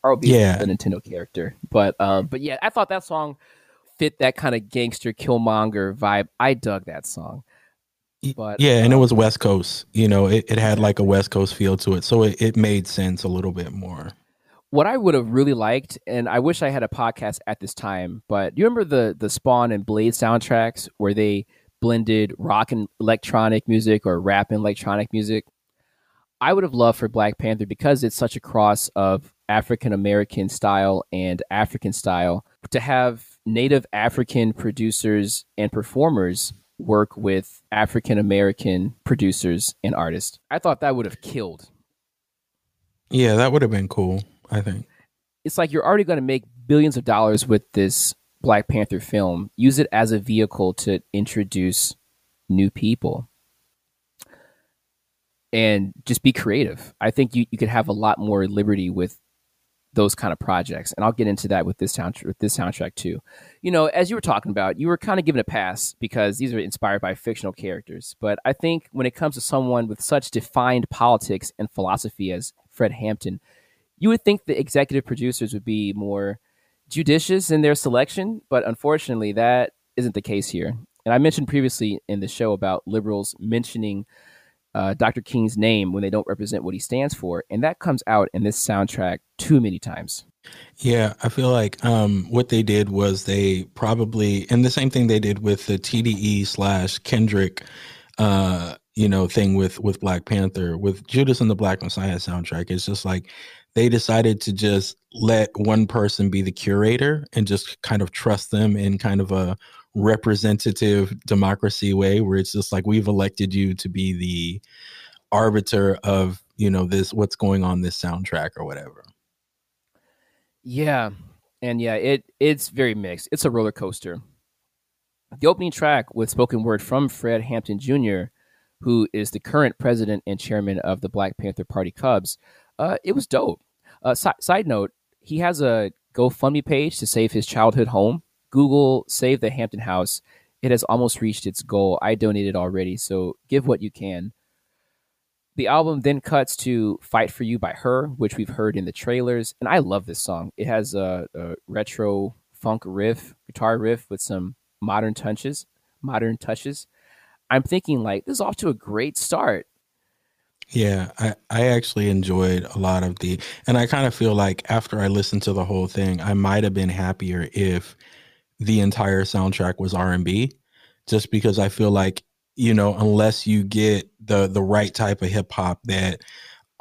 [SPEAKER 1] ROB
[SPEAKER 2] Yeah.
[SPEAKER 1] the Nintendo character, but um, but yeah, I thought that song fit that kind of gangster Killmonger vibe. I dug that song. But
[SPEAKER 2] yeah, and it
[SPEAKER 1] um,
[SPEAKER 2] was West Coast. You know, it, it had like a West Coast feel to it, so it, it made sense a little bit more.
[SPEAKER 1] what I would have really liked, and I wish I had a podcast at this time, but do you remember the the Spawn and Blade soundtracks where they blended rock and electronic music or rap and electronic music? I would have loved for Black Panther because it's such a cross of African American style and African style to have native African producers and performers work with African American producers and artists. I thought that would have killed.
[SPEAKER 2] Yeah, that would have been cool. I think.
[SPEAKER 1] it's like you're already going to make billions of dollars with this Black Panther film. Use it as a vehicle to introduce new people and just be creative. I think you, you could have a lot more liberty with those kind of projects. And I'll get into that with this sound with this soundtrack too. You know, as you were talking about, you were kind of given a pass because these are inspired by fictional characters. But I think when it comes to someone with such defined politics and philosophy as Fred Hampton, you would think the executive producers would be more judicious in their selection, but unfortunately, that isn't the case here. And I mentioned previously in the show about liberals mentioning uh, Dr. King's name when they don't represent what he stands for, and that comes out in this soundtrack too many times.
[SPEAKER 2] Yeah, I feel like um, what they did was they probably, and the same thing they did with the TDE slash Kendrick, uh, you know, thing with with Black Panther, with Judas and the Black Messiah soundtrack. It's just like they decided to just let one person be the curator and just kind of trust them in kind of a representative democracy way, where it's just like we've elected you to be the arbiter of you know this what's going on this soundtrack or whatever.
[SPEAKER 1] Yeah, and yeah, it it's very mixed. It's a roller coaster. The opening track with spoken word from Fred Hampton Jr., who is the current president and chairman of the Black Panther Party Cubs, uh, it was dope. Uh, si- side note: he has a GoFundMe page to save his childhood home. Google Save the Hampton House. It has almost reached its goal. I donated already, so give what you can. The album then cuts to Fight for You by H.E.R., which we've heard in the trailers. And I love this song. It has a, a retro funk riff, guitar riff with some modern touches. Modern touches. I'm thinking like this is off to a great start.
[SPEAKER 2] Yeah, I, I actually enjoyed a lot of the, and I kind of feel like after I listened to the whole thing, I might have been happier if the entire soundtrack was R and B, just because I feel like you know unless you get the the right type of hip hop that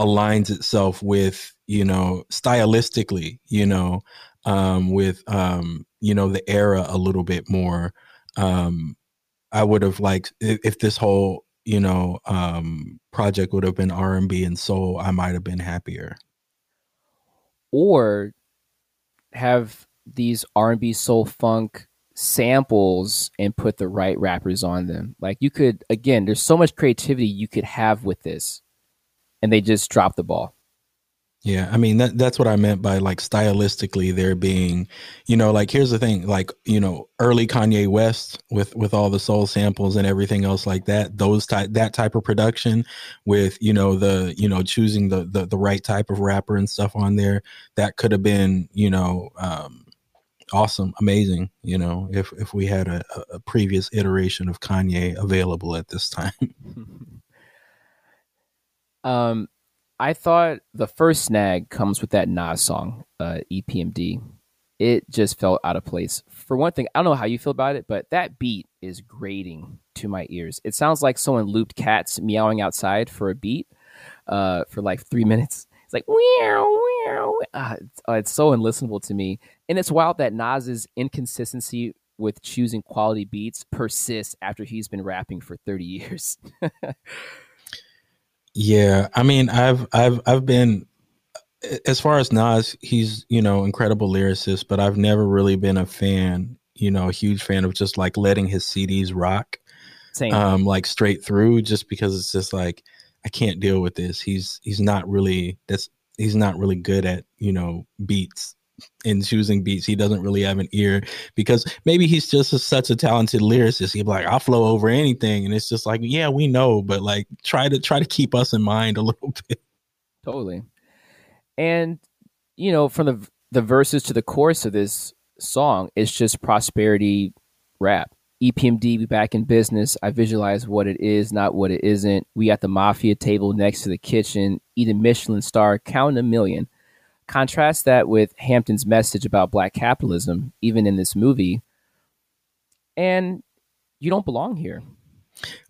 [SPEAKER 2] aligns itself with you know stylistically, you know, um, with um, you know the era a little bit more. Um, I would have liked if, if this whole you know um project would have been r&b and soul i might have been happier
[SPEAKER 1] Or have these R&B soul funk samples and put the right rappers on them. Like you could again, there's so much creativity you could have with this. And they just dropped the ball.
[SPEAKER 2] yeah i mean that that's what i meant by like stylistically there being you know like here's the thing like you know early kanye west with with all the soul samples and everything else like that those type that type of production with you know the you know choosing the the, the right type of rapper and stuff on there that could have been you know um awesome amazing you know if if we had a, a- previous iteration of kanye available at this time
[SPEAKER 1] Um, I thought the first snag comes with that Nas song, uh, EPMD. It just felt out of place. For one thing, I don't know how you feel about it, but that beat is grating to my ears. It sounds like someone looped cats meowing outside for a beat, uh, for like three minutes. It's like meow meow. Ah, it's, uh, it's so unlistenable to me, and it's wild that Nas's inconsistency with choosing quality beats persists after he's been rapping for 30 years.
[SPEAKER 2] Yeah, I mean, I've I've I've been as far as Nas, he's you know incredible lyricist, but I've never really been a fan, you know, a huge fan of just like letting his CDs rock,
[SPEAKER 1] Same.
[SPEAKER 2] um, like straight through, just because it's just like I can't deal with this. He's he's not really that's he's not really good at you know beats and choosing beats. He doesn't really have an ear because maybe he's just a, such a talented lyricist. He'd be like, I'll flow over anything, and it's just like, yeah, we know, but like try to try to keep us in mind a little bit.
[SPEAKER 1] Totally. And you know, from the the verses to the chorus of this song, it's just prosperity rap. EPMD be back in business. I visualize what it is, not what it isn't. We at the mafia table next to the kitchen, eating Michelin star, counting a million. Contrast that with Hampton's message about black capitalism, even in this movie. And you don't belong here.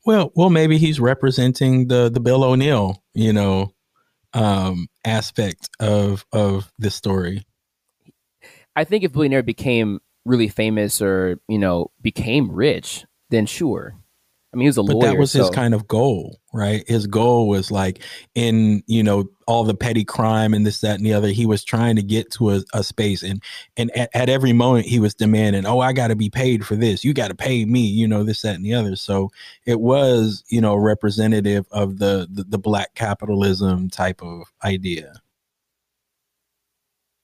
[SPEAKER 2] Well, well, maybe he's representing the the Bill O'Neill, you know, um, aspect of of the story.
[SPEAKER 1] I think if Bill O'Neill became really famous or, you know, became rich, then sure. I mean, he was a
[SPEAKER 2] But
[SPEAKER 1] lawyer.
[SPEAKER 2] that was his kind of goal, right? His goal was like in you know all the petty crime and this, that, and the other. He was trying to get to a, a space, and and at, at every moment he was demanding, "Oh, I got to be paid for this. You got to pay me." You know this, that, and the other. So it was you know representative of the the, the black capitalism type of idea.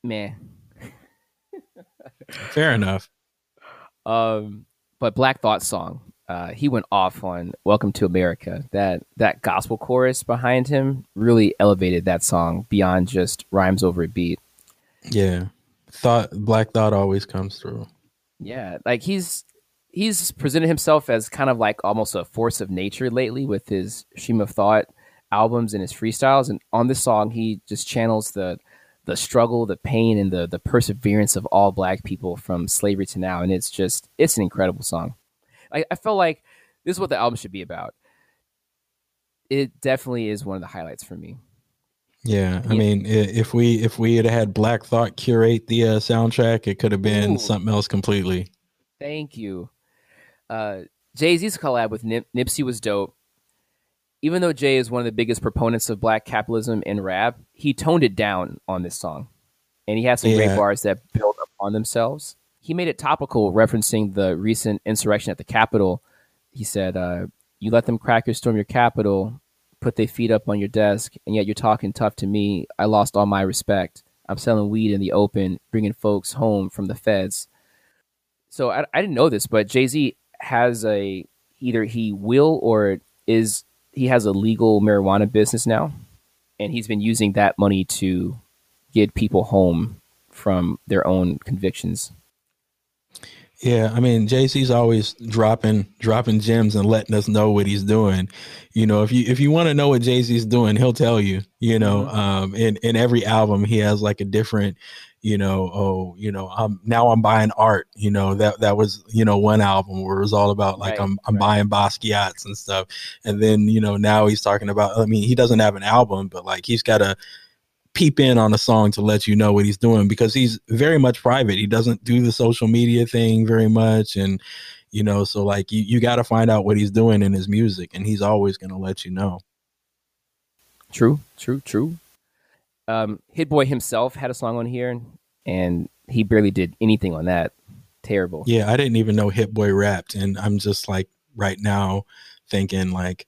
[SPEAKER 1] meh.
[SPEAKER 2] Fair enough.
[SPEAKER 1] Um, but Black Thought song, uh, he went off on "Welcome to America." That that gospel chorus behind him really elevated that song beyond just rhymes over a beat.
[SPEAKER 2] Yeah, thought Black Thought always comes through.
[SPEAKER 1] Yeah, like he's he's presented himself as kind of like almost a force of nature lately with his Stream of Thought albums and his freestyles. And on this song, he just channels the the struggle, the pain, and the the perseverance of all Black people from slavery to now. And it's just it's an incredible song. I, I felt like this is what the album should be about. It definitely is one of the highlights for me.
[SPEAKER 2] Yeah, I
[SPEAKER 1] Yeah.
[SPEAKER 2] mean, if we if we had had Black Thought curate the uh, soundtrack, it could have been
[SPEAKER 1] Ooh.
[SPEAKER 2] something else completely.
[SPEAKER 1] Thank you. Uh, Jay Z's collab with Nip- Nipsey was dope. Even though Jay is one of the biggest proponents of black capitalism in rap, he toned it down on this song. And he had some great bars that build upon themselves. He made it topical, referencing the recent insurrection at the Capitol. He said, uh, You let them crackers storm your Capitol, put their feet up on your desk, and yet you're talking tough to me. I lost all my respect. I'm selling weed in the open, bringing folks home from the feds so I, I didn't know this, but Jay Z has a either he will or is he has a legal marijuana business now, and he's been using that money to get people home from their own convictions.
[SPEAKER 2] Yeah, I mean, Jay Z's always dropping dropping gems and letting us know what he's doing. You know, if you if you want to know what Jay Z's doing, he'll tell you. You know, um, in in every album, he has like a different. You know, oh, you know, um, now I'm buying art. You know that that was you know one album where it was all about like
[SPEAKER 1] Right,
[SPEAKER 2] I'm I'm buying Basquiat's and stuff, and then you know now he's talking about. I mean, he doesn't have an album, but like he's got a peep in on a song to let you know what he's doing because he's very much private. He doesn't do the social media thing very much. And, you know, so like you, you got to find out what he's doing in his music and he's always going to let you know.
[SPEAKER 1] True, true, true. Um, Hit Boy himself had a song on here, and he barely did anything on that. Terrible.
[SPEAKER 2] Yeah. I didn't even know Hit Boy rapped. And I'm just like right now thinking like,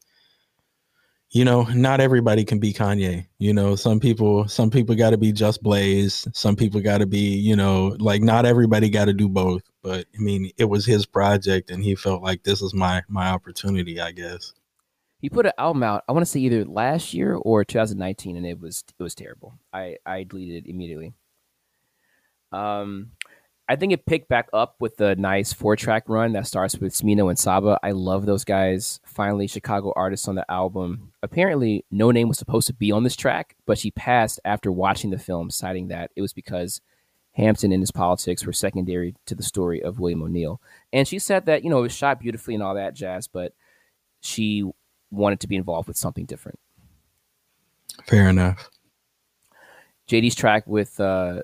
[SPEAKER 2] you know, not everybody can be Kanye. You know, some people, some people got to be just Blaze. Some people got to be, you know, like not everybody got to do both. But I mean, it was his project, and he felt like this is my my opportunity, I guess.
[SPEAKER 1] He put an album out. I want to say either last year or 2019, and it was it was terrible. I I deleted it immediately. Um, I think it picked back up with the nice four track run that starts with Smino and Saba. I love those guys. Finally, Chicago artists on the album. Apparently, Noname was supposed to be on this track, but she passed after watching the film, citing that it was because Hampton and his politics were secondary to the story of William O'Neill. And she said that, you know, it was shot beautifully and all that jazz, but she wanted to be involved with something different.
[SPEAKER 2] Fair enough.
[SPEAKER 1] JD's track with uh,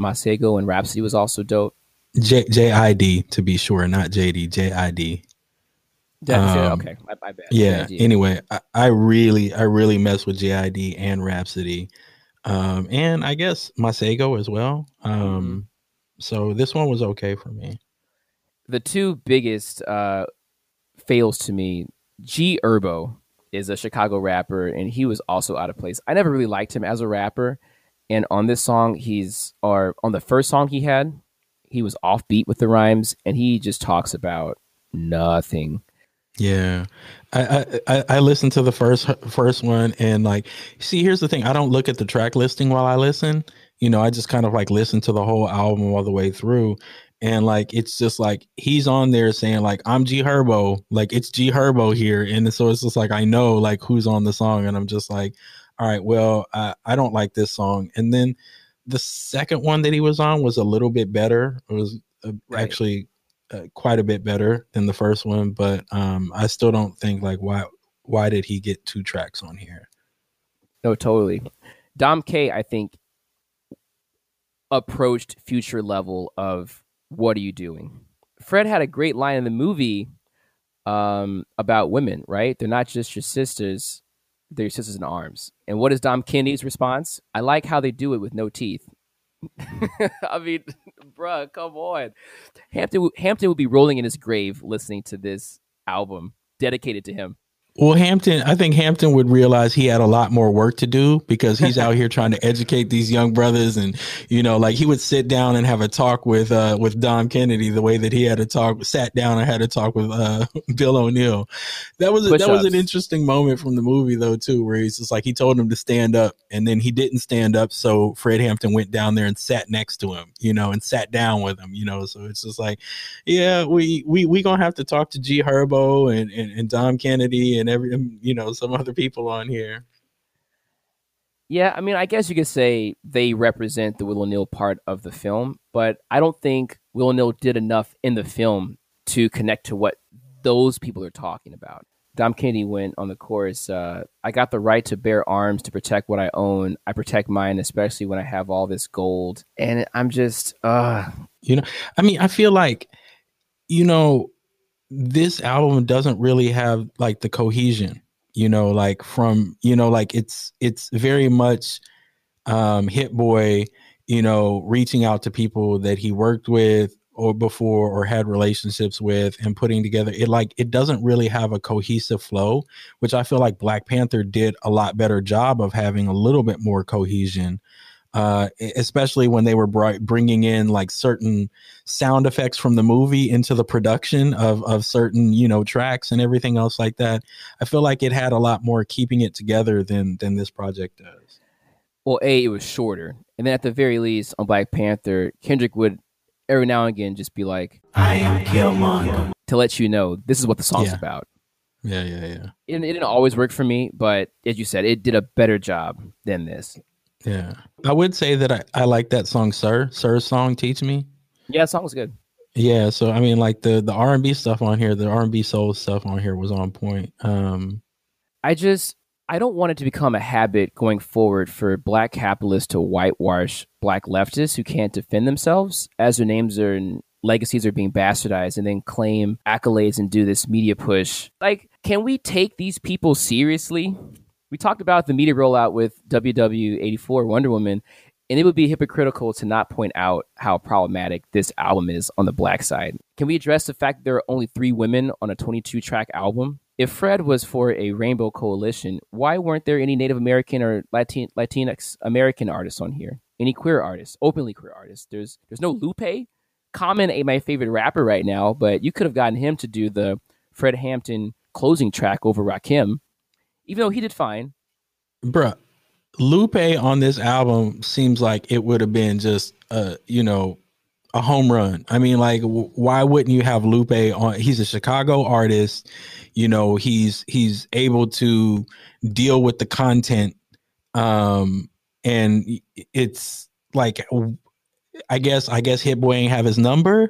[SPEAKER 1] Masego and Rapsody was also dope.
[SPEAKER 2] J J I D to be sure, not J D. J I D. Um,
[SPEAKER 1] okay, I, I.
[SPEAKER 2] Yeah. Anyway, I, I really, I really mess with JID and Rapsody, um, and I guess Masego as well. Um,
[SPEAKER 1] Mm-hmm.
[SPEAKER 2] so this one was okay for me.
[SPEAKER 1] the two biggest uh, fails to me, G Herbo is a Chicago rapper, and he was also out of place. I never really liked him as a rapper, and on this song, he's or on the first song he had, he was offbeat with the rhymes, and he just talks about nothing.
[SPEAKER 2] Yeah, I, I I listened to the first first one and like, see, here's the thing: I don't look at the track listing while I listen. You know, I just kind of like listen to the whole album all the way through, and like it's just like he's on there saying like I'm G Herbo, like it's G Herbo here, and so it's just like I know like who's on the song, and I'm just like, all right, well, I I don't like this song, and then the second one that he was on was a little bit better. It was uh,
[SPEAKER 1] Right.
[SPEAKER 2] actually uh, quite a bit better than the first one, but um, I still don't think like why why did he get two tracks on here?
[SPEAKER 1] No, totally. Dom K, I think, approached future level of what are you doing? Fred had a great line in the movie um, about women, right? They're not just your sisters, they're your sisters in arms. And what is Dom Kennedy's response? I like how they do it with no teeth. I mean, bruh, come on. Hampton Hampton would be rolling in his grave listening to this album dedicated to him.
[SPEAKER 2] Well, Hampton, I think Hampton would realize he had a lot more work to do because he's out here trying to educate these young brothers, and you know, like he would sit down and have a talk with uh with Dom Kennedy the way that he had a talk, sat down and had a talk with uh Bill O'Neill. That was a, that was an interesting moment from the movie though too, where he's just like he told him to stand up, and then he didn't stand up, so Fred Hampton went down there and sat next to him, you know, and sat down with him, you know. So it's just like, yeah, we we we gonna have to talk to G Herbo and and, and Dom Kennedy and every and, you know some other people on here.
[SPEAKER 1] Yeah, I mean, I guess you could say they represent the Will O'Neill part of the film, but I don't think Will O'Neill did enough in the film to connect to what those people are talking about. Dom Kennedy went on the chorus, uh, I got the right to bear arms to protect what I own. I protect mine, especially when I have all this gold. And I'm just, uh,
[SPEAKER 2] You know, I mean, I feel like, you know, this album doesn't really have like the cohesion, you know, like from, you know, like it's it's very much um Hit Boy, you know, reaching out to people that he worked with or before or had relationships with and putting together. It like it doesn't really have a cohesive flow which i feel like black panther did a lot better job of having a little bit more cohesion uh, especially when they were bri- bringing in like certain sound effects from the movie into the production of of certain you know tracks and everything else like that. I feel like it had a lot more keeping it together than than this project does.
[SPEAKER 1] well, A, it was shorter. And then at the very least, on Black Panther, Kendrick would every now and again just be like,
[SPEAKER 9] I am Killmonger.
[SPEAKER 1] to let you know this is what the song's
[SPEAKER 2] Yeah.
[SPEAKER 1] about.
[SPEAKER 2] Yeah, yeah, yeah,
[SPEAKER 1] it, it didn't always work for me, but as you said, it did a better job than this.
[SPEAKER 2] Yeah. I would say that I, I like that song, Sir. Sir's song, Teach Me.
[SPEAKER 1] Yeah, the song was good.
[SPEAKER 2] Yeah, so I mean, like the the R and B stuff on here, the R and B soul stuff on here was on point. Um,
[SPEAKER 1] I just I don't want it to become a habit going forward for black capitalists to whitewash black leftists who can't defend themselves as their names are and legacies are being bastardized and then claim accolades and do this media push. Like, can we take these people seriously? We talked about the media rollout with WW84 Wonder Woman, and it would be hypocritical to not point out how problematic this album is on the black side. Can we address the fact that there are only three women on a 22 track album? If Fred was for a rainbow coalition, why weren't there any Native American or Latin Latinx American artists on here? Any queer artists, openly queer artists? There's there's no Lupe. Common ain't my favorite rapper right now, but you could have gotten him to do the Fred Hampton closing track over Rakim, even though he did fine.
[SPEAKER 2] bruh, Lupe on this album seems like it would have been just uh, you know, a home run. I mean, like, w- why wouldn't you have Lupe on? He's a Chicago artist. You know, he's he's able to deal with the content, um, and it's like, I guess I guess Hit Boy ain't have his number.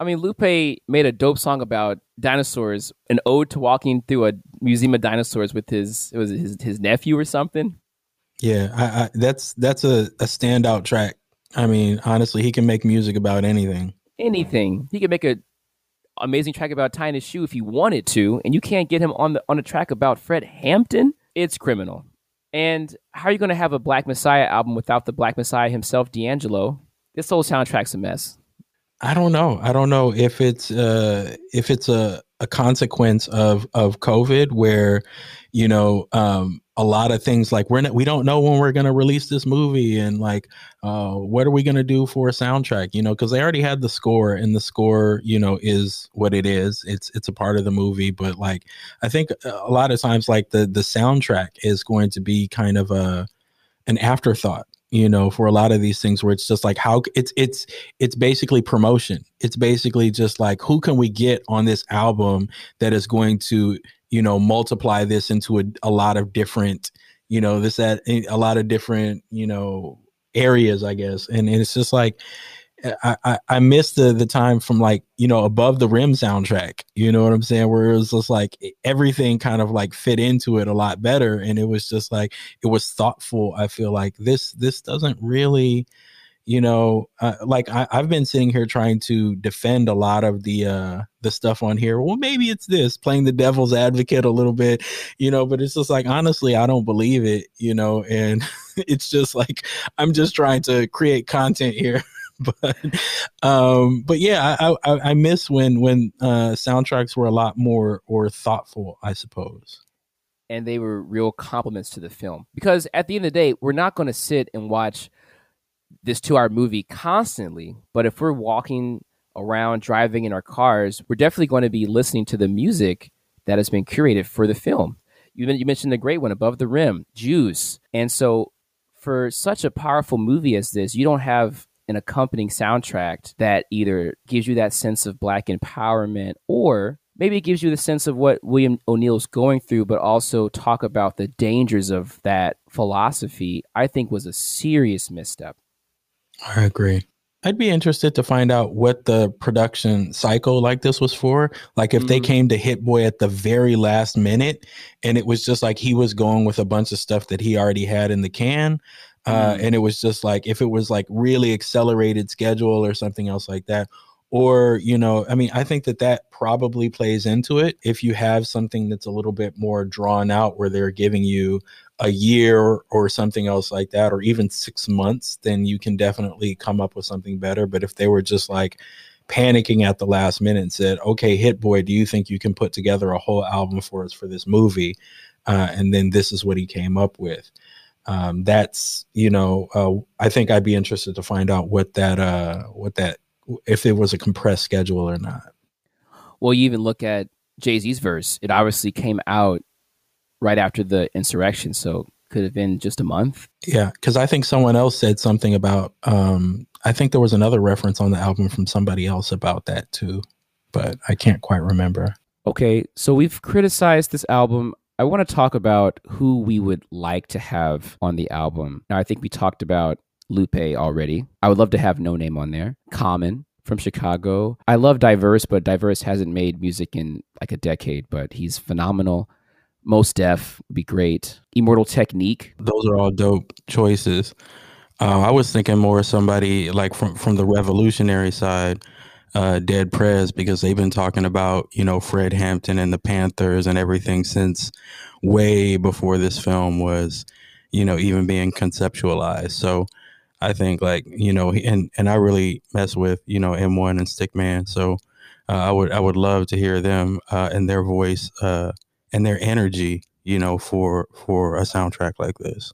[SPEAKER 1] I mean, Lupe made a dope song about dinosaurs, an ode to walking through a museum of dinosaurs with his was it his his nephew or something.
[SPEAKER 2] Yeah, I, I, that's that's a, a standout track I mean, honestly, he can make music about anything.
[SPEAKER 1] Anything. He could make a amazing track about tying his shoe if he wanted to, and you can't get him on the on a track about Fred Hampton. It's criminal. And how are you going to have a Black Messiah album without the Black Messiah himself, D'Angelo? This whole soundtrack's a mess.
[SPEAKER 2] I don't know. I don't know if it's uh if it's a a consequence of of COVID where you know um a lot of things like we're not, we don't know when we're going to release this movie and like uh what are we going to do for a soundtrack you know because they already had the score and the score you know is what it is it's it's a part of the movie but like i think a lot of times like the the soundtrack is going to be kind of a an afterthought you know for a lot of these things where it's just like how it's it's it's basically promotion. It's basically just like who can we get on this album that is going to you know multiply this into a, a lot of different you know this at a lot of different you know areas i guess. And, and it's just like I, I I miss the the time from like you know above the rim soundtrack you know what I'm saying? Where it was just like everything kind of like fit into it a lot better and it was just like it was thoughtful I feel like this this doesn't really you know uh, like I, I've been sitting here trying to defend a lot of the uh the stuff on here. Well maybe it's this playing the devil's advocate a little bit you know but it's just like honestly I don't believe it you know and it's just like I'm just trying to create content here but um but yeah I, I i miss when when uh soundtracks were a lot more or thoughtful i suppose.
[SPEAKER 1] And they were real compliments to the film. Because at the end of the day we're not going to sit and watch this two hour movie constantly but if we're walking around driving in our cars we're definitely going to be listening to the music that has been curated for the film. You, you mentioned the great one above the rim juice. And so for such a powerful movie as this you don't have an accompanying soundtrack that either gives you that sense of black empowerment or maybe it gives you the sense of what William O'Neill's going through, but also talk about the dangers of that philosophy, I think was a serious misstep.
[SPEAKER 2] I agree. I'd be interested to find out what the production cycle like this was for. Like if mm-hmm. they came to Hit Boy at the very last minute and it was just like he was going with a bunch of stuff that he already had in the can, uh, mm. and it was just like if it was like really accelerated schedule or something else like that or you know i mean i think that that probably plays into it if you have something that's a little bit more drawn out where they're giving you a year or something else like that or even 6 months then you can definitely come up with something better. But if they were just like panicking at the last minute and said okay hit boy do you think you can put together a whole album for us for this movie? Uh, and then this is what he came up with um, that's you know uh, I think I'd be interested to find out what that uh, what that if it was a compressed schedule or not.
[SPEAKER 1] Well, you even look at Jay Z's verse; it obviously came out right after the insurrection, so could have been just a month.
[SPEAKER 2] Yeah, because I think someone else said something about. Um, I think there was another reference on the album from somebody else about that too, but I can't quite remember.
[SPEAKER 1] Okay, so we've criticized this album. I want to talk about who we would like to have on the album. Now, I think we talked about Lupe already. I would love to have Noname on there. Common from Chicago. I love Diverse, but Diverse hasn't made music in like a decade, but he's phenomenal. Mos Def would be great. Immortal Technique.
[SPEAKER 2] Those are all dope choices. Uh, I was thinking more somebody like from from the revolutionary side uh, Dead Prez because they've been talking about you know Fred Hampton and the Panthers and everything since way before this film was you know even being conceptualized. So I think like you know and and I really mess with you know M1 and Stickman. So uh, I would I would love to hear them uh, and their voice uh, and their energy you know for for a soundtrack like this.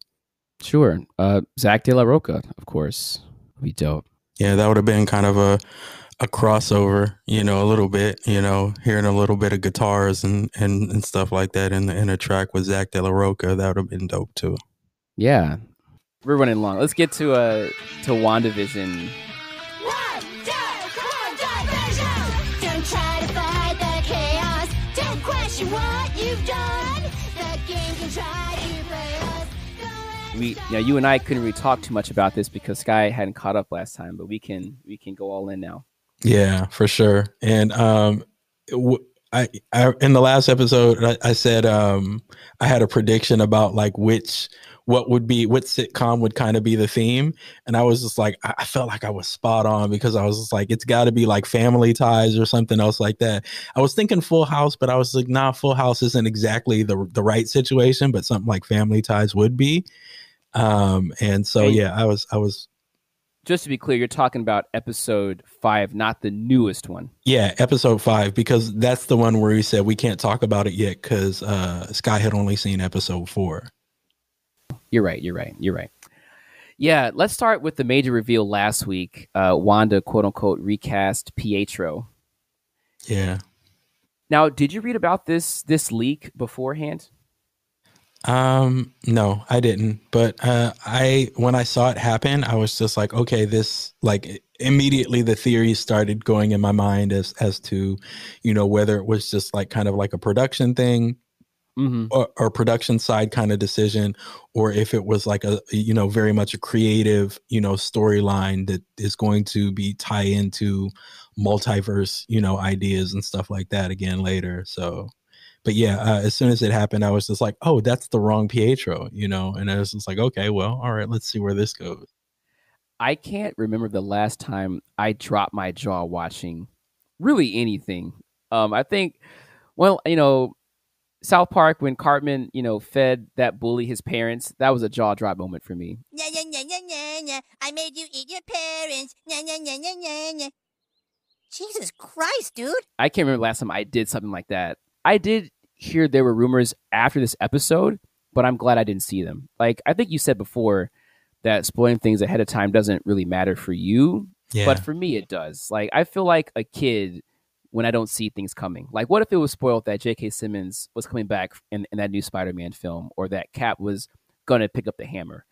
[SPEAKER 1] Sure, uh, Zack de la Rocha, of course, would be dope.
[SPEAKER 2] Yeah, that would have been kind of a a crossover, you know, a little bit, you know, hearing a little bit of guitars and and, and stuff like that in the in a track with Zack De La Rocha, that would have been dope too.
[SPEAKER 1] Yeah. We're running long. Let's get to uh to WandaVision.
[SPEAKER 10] Don't try to fight the chaos. Don't question what you've done. That game can try to play off.
[SPEAKER 1] We yeah you and I couldn't really talk too much about this because Sky hadn't caught up last time, but we can we can go all in now.
[SPEAKER 2] Yeah, for sure. And um, w- I, I in the last episode I, I said um I had a prediction about like which what would be what sitcom would kind of be the theme. And i was just like i I felt like i was spot on because i was just like it's got to be like family ties or something else like that. I was thinking full house but i was like nah full house isn't exactly the the right situation but something like family ties would be. Um and so yeah i was i was
[SPEAKER 1] Just to be clear, you're talking about episode five, not the newest one.
[SPEAKER 2] yeah episode five because that's the one where he said we can't talk about it yet because uh sky had only seen episode four
[SPEAKER 1] You're right. You're right. You're right. Yeah, let's start with the major reveal last week. Uh, Wanda, quote unquote, recast Pietro.
[SPEAKER 2] yeah
[SPEAKER 1] Now, did you read about this this leak beforehand?
[SPEAKER 2] Um, no, I didn't. But uh I when I saw it happen, I was just like, okay, this like immediately the theories started going in my mind as as to, you know, whether it was just like kind of like a production thing
[SPEAKER 1] Mm-hmm.
[SPEAKER 2] or, or production side kind of decision, or if it was like a you know very much a creative you know storyline that is going to be tie into multiverse you know ideas and stuff like that again later. So, but yeah, uh, as soon as it happened, I was just like, oh, that's the wrong Pietro, you know, and I was just like, okay, well, all right, let's see where this goes.
[SPEAKER 1] I can't remember the last time I dropped my jaw watching really anything. Um, I think, well, you know, South Park when Cartman, you know, fed that bully his parents, that was a jaw drop moment for me.
[SPEAKER 10] Nya, nya, nya, nya, nya, nya. I made you eat your parents. Nya, nya, nya, nya, nya, nya. Jesus Christ, dude.
[SPEAKER 1] I can't remember the last time I did something like that. I did hear there were rumors after this episode, but I'm glad I didn't see them. Like I think you said before that spoiling things ahead of time doesn't really matter for you,
[SPEAKER 2] Yeah,
[SPEAKER 1] but for me it does. Like I feel like a kid when I don't see things coming. Like what if it was spoiled that J.K. Simmons was coming back in, in that new Spider-Man film, or that Cap was gonna pick up the hammer?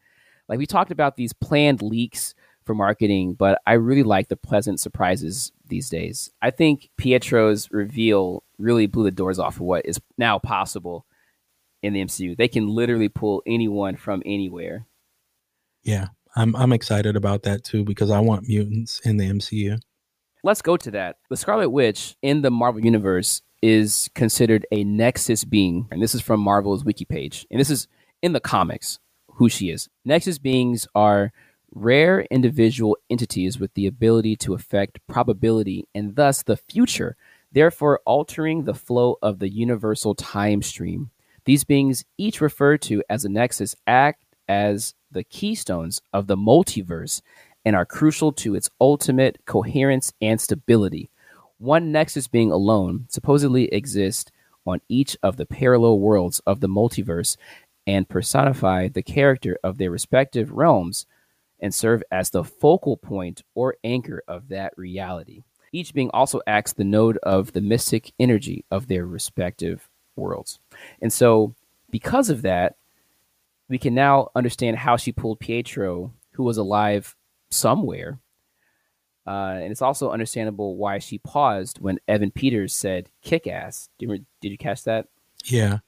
[SPEAKER 1] Like we talked about these planned leaks for marketing, but I really like the pleasant surprises these days. I think Pietro's reveal really blew the doors off of what is now possible in the MCU. They can literally pull anyone from anywhere.
[SPEAKER 2] yeah, I'm I'm excited about that too because I want mutants in the MCU.
[SPEAKER 1] Let's go to that. The Scarlet Witch in the Marvel Universe is considered a Nexus being, and this is from Marvel's wiki page, and this is in the comics who she is. Nexus beings are rare individual entities with the ability to affect probability and thus the future, therefore altering the flow of the universal time stream. These beings, each referred to as a Nexus, act as the keystones of the multiverse and are crucial to its ultimate coherence and stability. One Nexus being alone supposedly exists on each of the parallel worlds of the multiverse and personify the character of their respective realms and serve as the focal point or anchor of that reality. Each being also acts the node of the mystic energy of their respective worlds. And so, because of that, we can now understand how she pulled Pietro, who was alive somewhere. Uh, and it's also understandable why she paused when Evan Peters said "kick ass." Did you, did you catch that?
[SPEAKER 2] Yeah,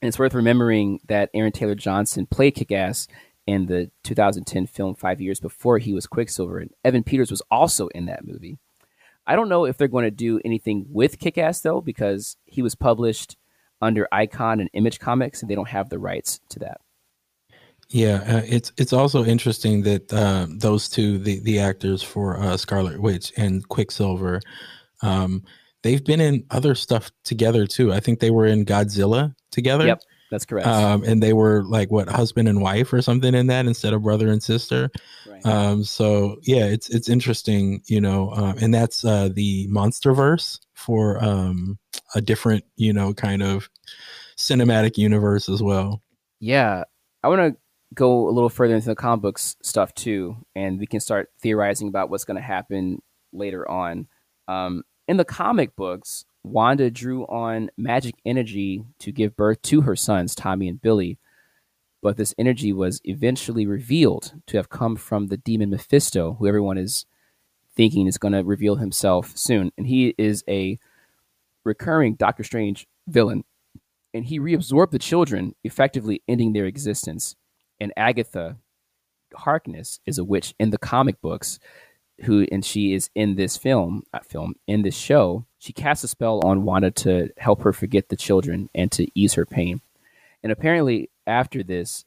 [SPEAKER 1] And it's worth remembering that Aaron Taylor Johnson played Kick Ass in the 2010 film five years before he was Quicksilver. And Evan Peters was also in that movie. I don't know if they're going to do anything with Kick Ass, though, because he was published under Icon and Image Comics, and they don't have the rights to that.
[SPEAKER 2] Yeah, uh, it's it's also interesting that uh, those two, the the actors for uh, Scarlet Witch and Quicksilver, um, they've been in other stuff together too. I think they were in Godzilla together.
[SPEAKER 1] Yep, that's correct.
[SPEAKER 2] Um, and they were like what husband and wife or something in that instead of brother and sister.
[SPEAKER 1] Right.
[SPEAKER 2] Um, so yeah, it's it's interesting, you know, um, and that's uh, the MonsterVerse for um, a different, you know, kind of cinematic universe as well.
[SPEAKER 1] Yeah, I want to go a little further into the comic books stuff too, and we can start theorizing about what's going to happen later on. Um, in the comic books, Wanda drew on magic energy to give birth to her sons, Tommy and Billy, but this energy was eventually revealed to have come from the demon Mephisto, who everyone is thinking is going to reveal himself soon, and he is a recurring Doctor Strange villain and he reabsorbed the children, effectively ending their existence. And Agatha Harkness is a witch in the comic books who and she is in this film, not film, in this show. She casts a spell on Wanda to help her forget the children and to ease her pain. And apparently, after this,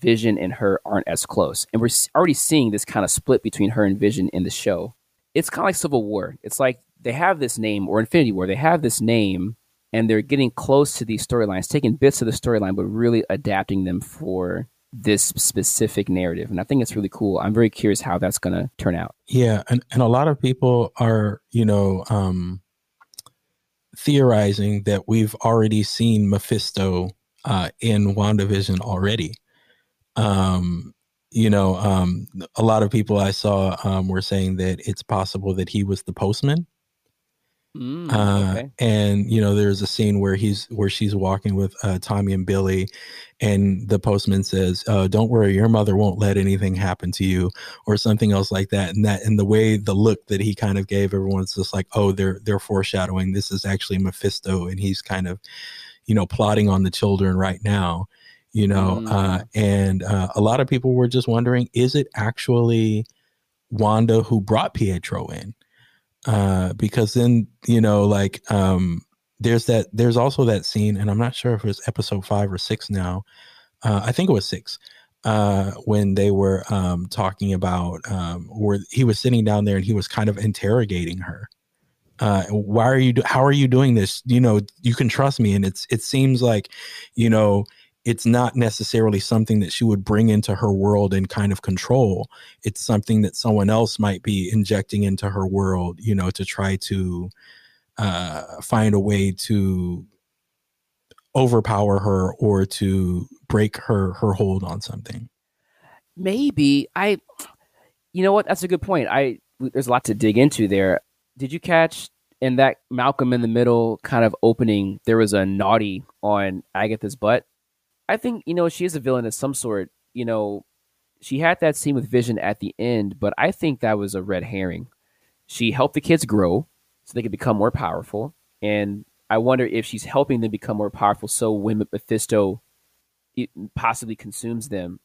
[SPEAKER 1] Vision and her aren't as close. And we're already seeing this kind of split between her and Vision in the show. It's kind of like Civil War. It's like they have this name, or Infinity War, they have this name, and they're getting close to these storylines, taking bits of the storyline, but really adapting them for this specific narrative. And I think it's really cool. I'm very curious how that's going to turn out.
[SPEAKER 2] Yeah, and, and a lot of people are, you know, um, theorizing that we've already seen Mephisto uh, in WandaVision already. Um, you know, um, a lot of people I saw um, were saying that it's possible that he was the postman.
[SPEAKER 1] Mm,
[SPEAKER 2] Uh,
[SPEAKER 1] okay.
[SPEAKER 2] and you know, there's a scene where he's where she's walking with uh, Tommy and Billy, and the postman says, uh, "Don't worry, your mother won't let anything happen to you," or something else like that. And that and the way the look that he kind of gave everyone's just like, "Oh, they're they're foreshadowing this is actually Mephisto, and he's kind of, you know, plotting on the children right now." You know, uh, and uh, a lot of people were just wondering, is it actually Wanda who brought Pietro in? Uh because then you know like um there's that there's also that scene and i'm not sure if it's episode five or six now uh i think it was six uh when they were um talking about um where he was sitting down there and he was kind of interrogating her. Uh why are you do- how are you doing this? You know you can trust me and it's it seems like you know it's not necessarily something that she would bring into her world and kind of control it's something that someone else might be injecting into her world you know to try to uh find a way to overpower her or to break her her hold on something
[SPEAKER 1] Maybe I, you know what? That's a good point. I there's a lot to dig into there. Did you catch in that Malcolm in the Middle kind of opening? There was a naughty on Agatha's butt. I think you know she is a villain of some sort. You know, she had that scene with Vision at the end, but I think that was a red herring. She helped the kids grow so they could become more powerful, and I wonder if she's helping them become more powerful. So when Mephisto possibly consumes them,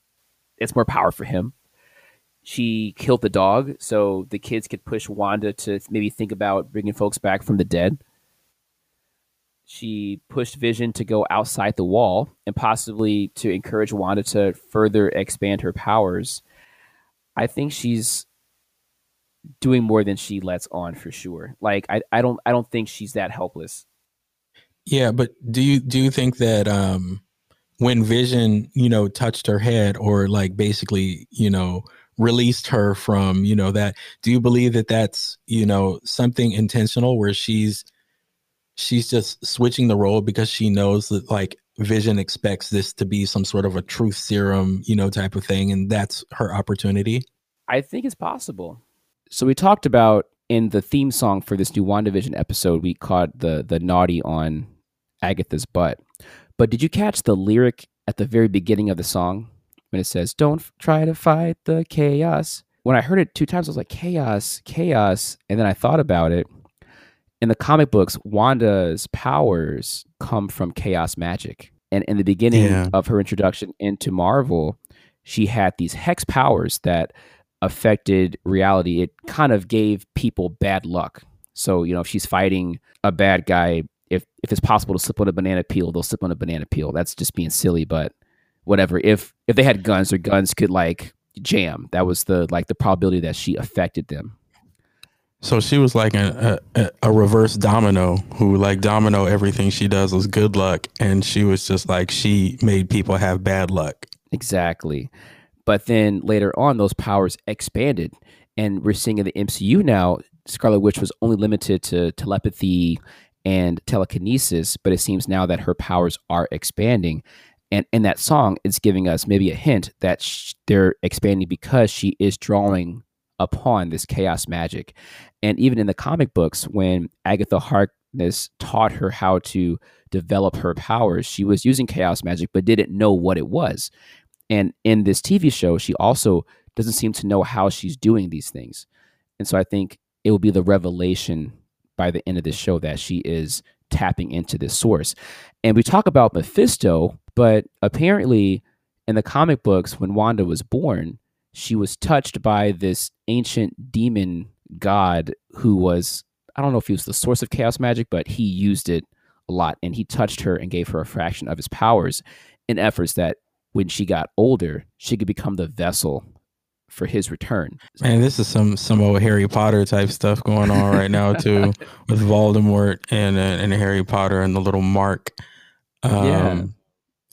[SPEAKER 1] it's more power for him. She killed the dog, so the kids could push Wanda to maybe think about bringing folks back from the dead. She pushed Vision to go outside the wall and possibly to encourage Wanda to further expand her powers. I think she's doing more than she lets on for sure. Like I, I don't I don't think she's that helpless.
[SPEAKER 2] yeah but do you do you think that um when vision you know touched her head or like basically you know released her from you know that do you believe that that's you know something intentional where she's she's just switching the role because she knows that like vision expects this to be some sort of a truth serum you know type of thing and that's her opportunity
[SPEAKER 1] I think it's possible. So we talked about in the theme song for this new WandaVision episode, we caught the the naughty on Agatha's butt. But did you catch the lyric at the very beginning of the song when it says, Don't try to fight the chaos? When I heard it two times, I was like, Chaos, chaos. And then I thought about it. In the comic books, Wanda's powers come from chaos magic. And in the beginning
[SPEAKER 2] Yeah.
[SPEAKER 1] of her introduction into Marvel, she had these hex powers that affected reality. It kind of gave people bad luck. So, you know, if she's fighting a bad guy, if if it's possible to slip on a banana peel, they'll slip on a banana peel. That's just being silly, but whatever. If if they had guns, their guns could like jam. That was the like the probability that she affected them.
[SPEAKER 2] So she was like a, a a reverse domino who like domino everything she does was good luck and she was just like she made people have bad luck
[SPEAKER 1] Exactly. But then later on, those powers expanded, and we're seeing in the MCU now, Scarlet Witch was only limited to telepathy and telekinesis, but it seems now that her powers are expanding. And in that song, it's giving us maybe a hint that sh- they're expanding because she is drawing upon this chaos magic. And even in the comic books, when Agatha Harkness taught her how to develop her powers, she was using chaos magic, but didn't know what it was. And in this TV show, she also doesn't seem to know how she's doing these things. And so I think it will be the revelation by the end of this show that she is tapping into this source. And we talk about Mephisto, but apparently in the comic books, when Wanda was born, she was touched by this ancient demon god who was I don't know if he was the source of chaos magic, but he used it a lot and he touched her and gave her a fraction of his powers in efforts that when she got older, she could become the vessel for his return.
[SPEAKER 2] Man, this is some some old Harry Potter type stuff going on right now too, with Voldemort and uh, and Harry Potter and the little Mark. Um,
[SPEAKER 1] Yeah.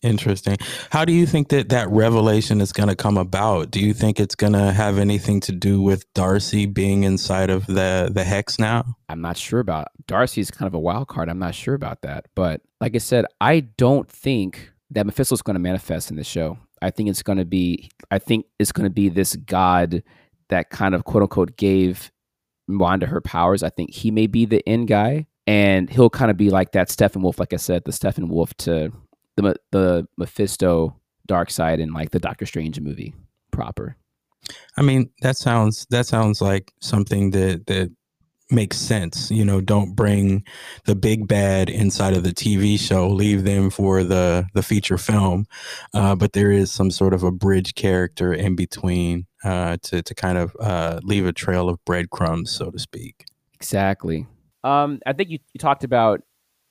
[SPEAKER 2] Interesting. How do you think that that revelation is going to come about? Do you think it's going to have anything to do with Darcy being inside of the the hex now?
[SPEAKER 1] I'm not sure about Darcy's kind of a wild card. I'm not sure about that. But like I said, I don't think that Mephisto is going to manifest in the show. I think it's going to be I think it's going to be this god that kind of quote unquote gave Wanda her powers. I think he may be the end guy and he'll kind of be like that Steppenwolf like I said, the Steppenwolf to the the Mephisto dark side in like the Doctor Strange movie proper.
[SPEAKER 2] I mean, that sounds that sounds like something that that makes sense. You know, don't bring the big bad inside of the TV show. Leave them for the the feature film. Uh, but there is some sort of a bridge character in between uh, to to kind of uh, leave a trail of breadcrumbs, so to speak.
[SPEAKER 1] Exactly. Um, I think you, you talked about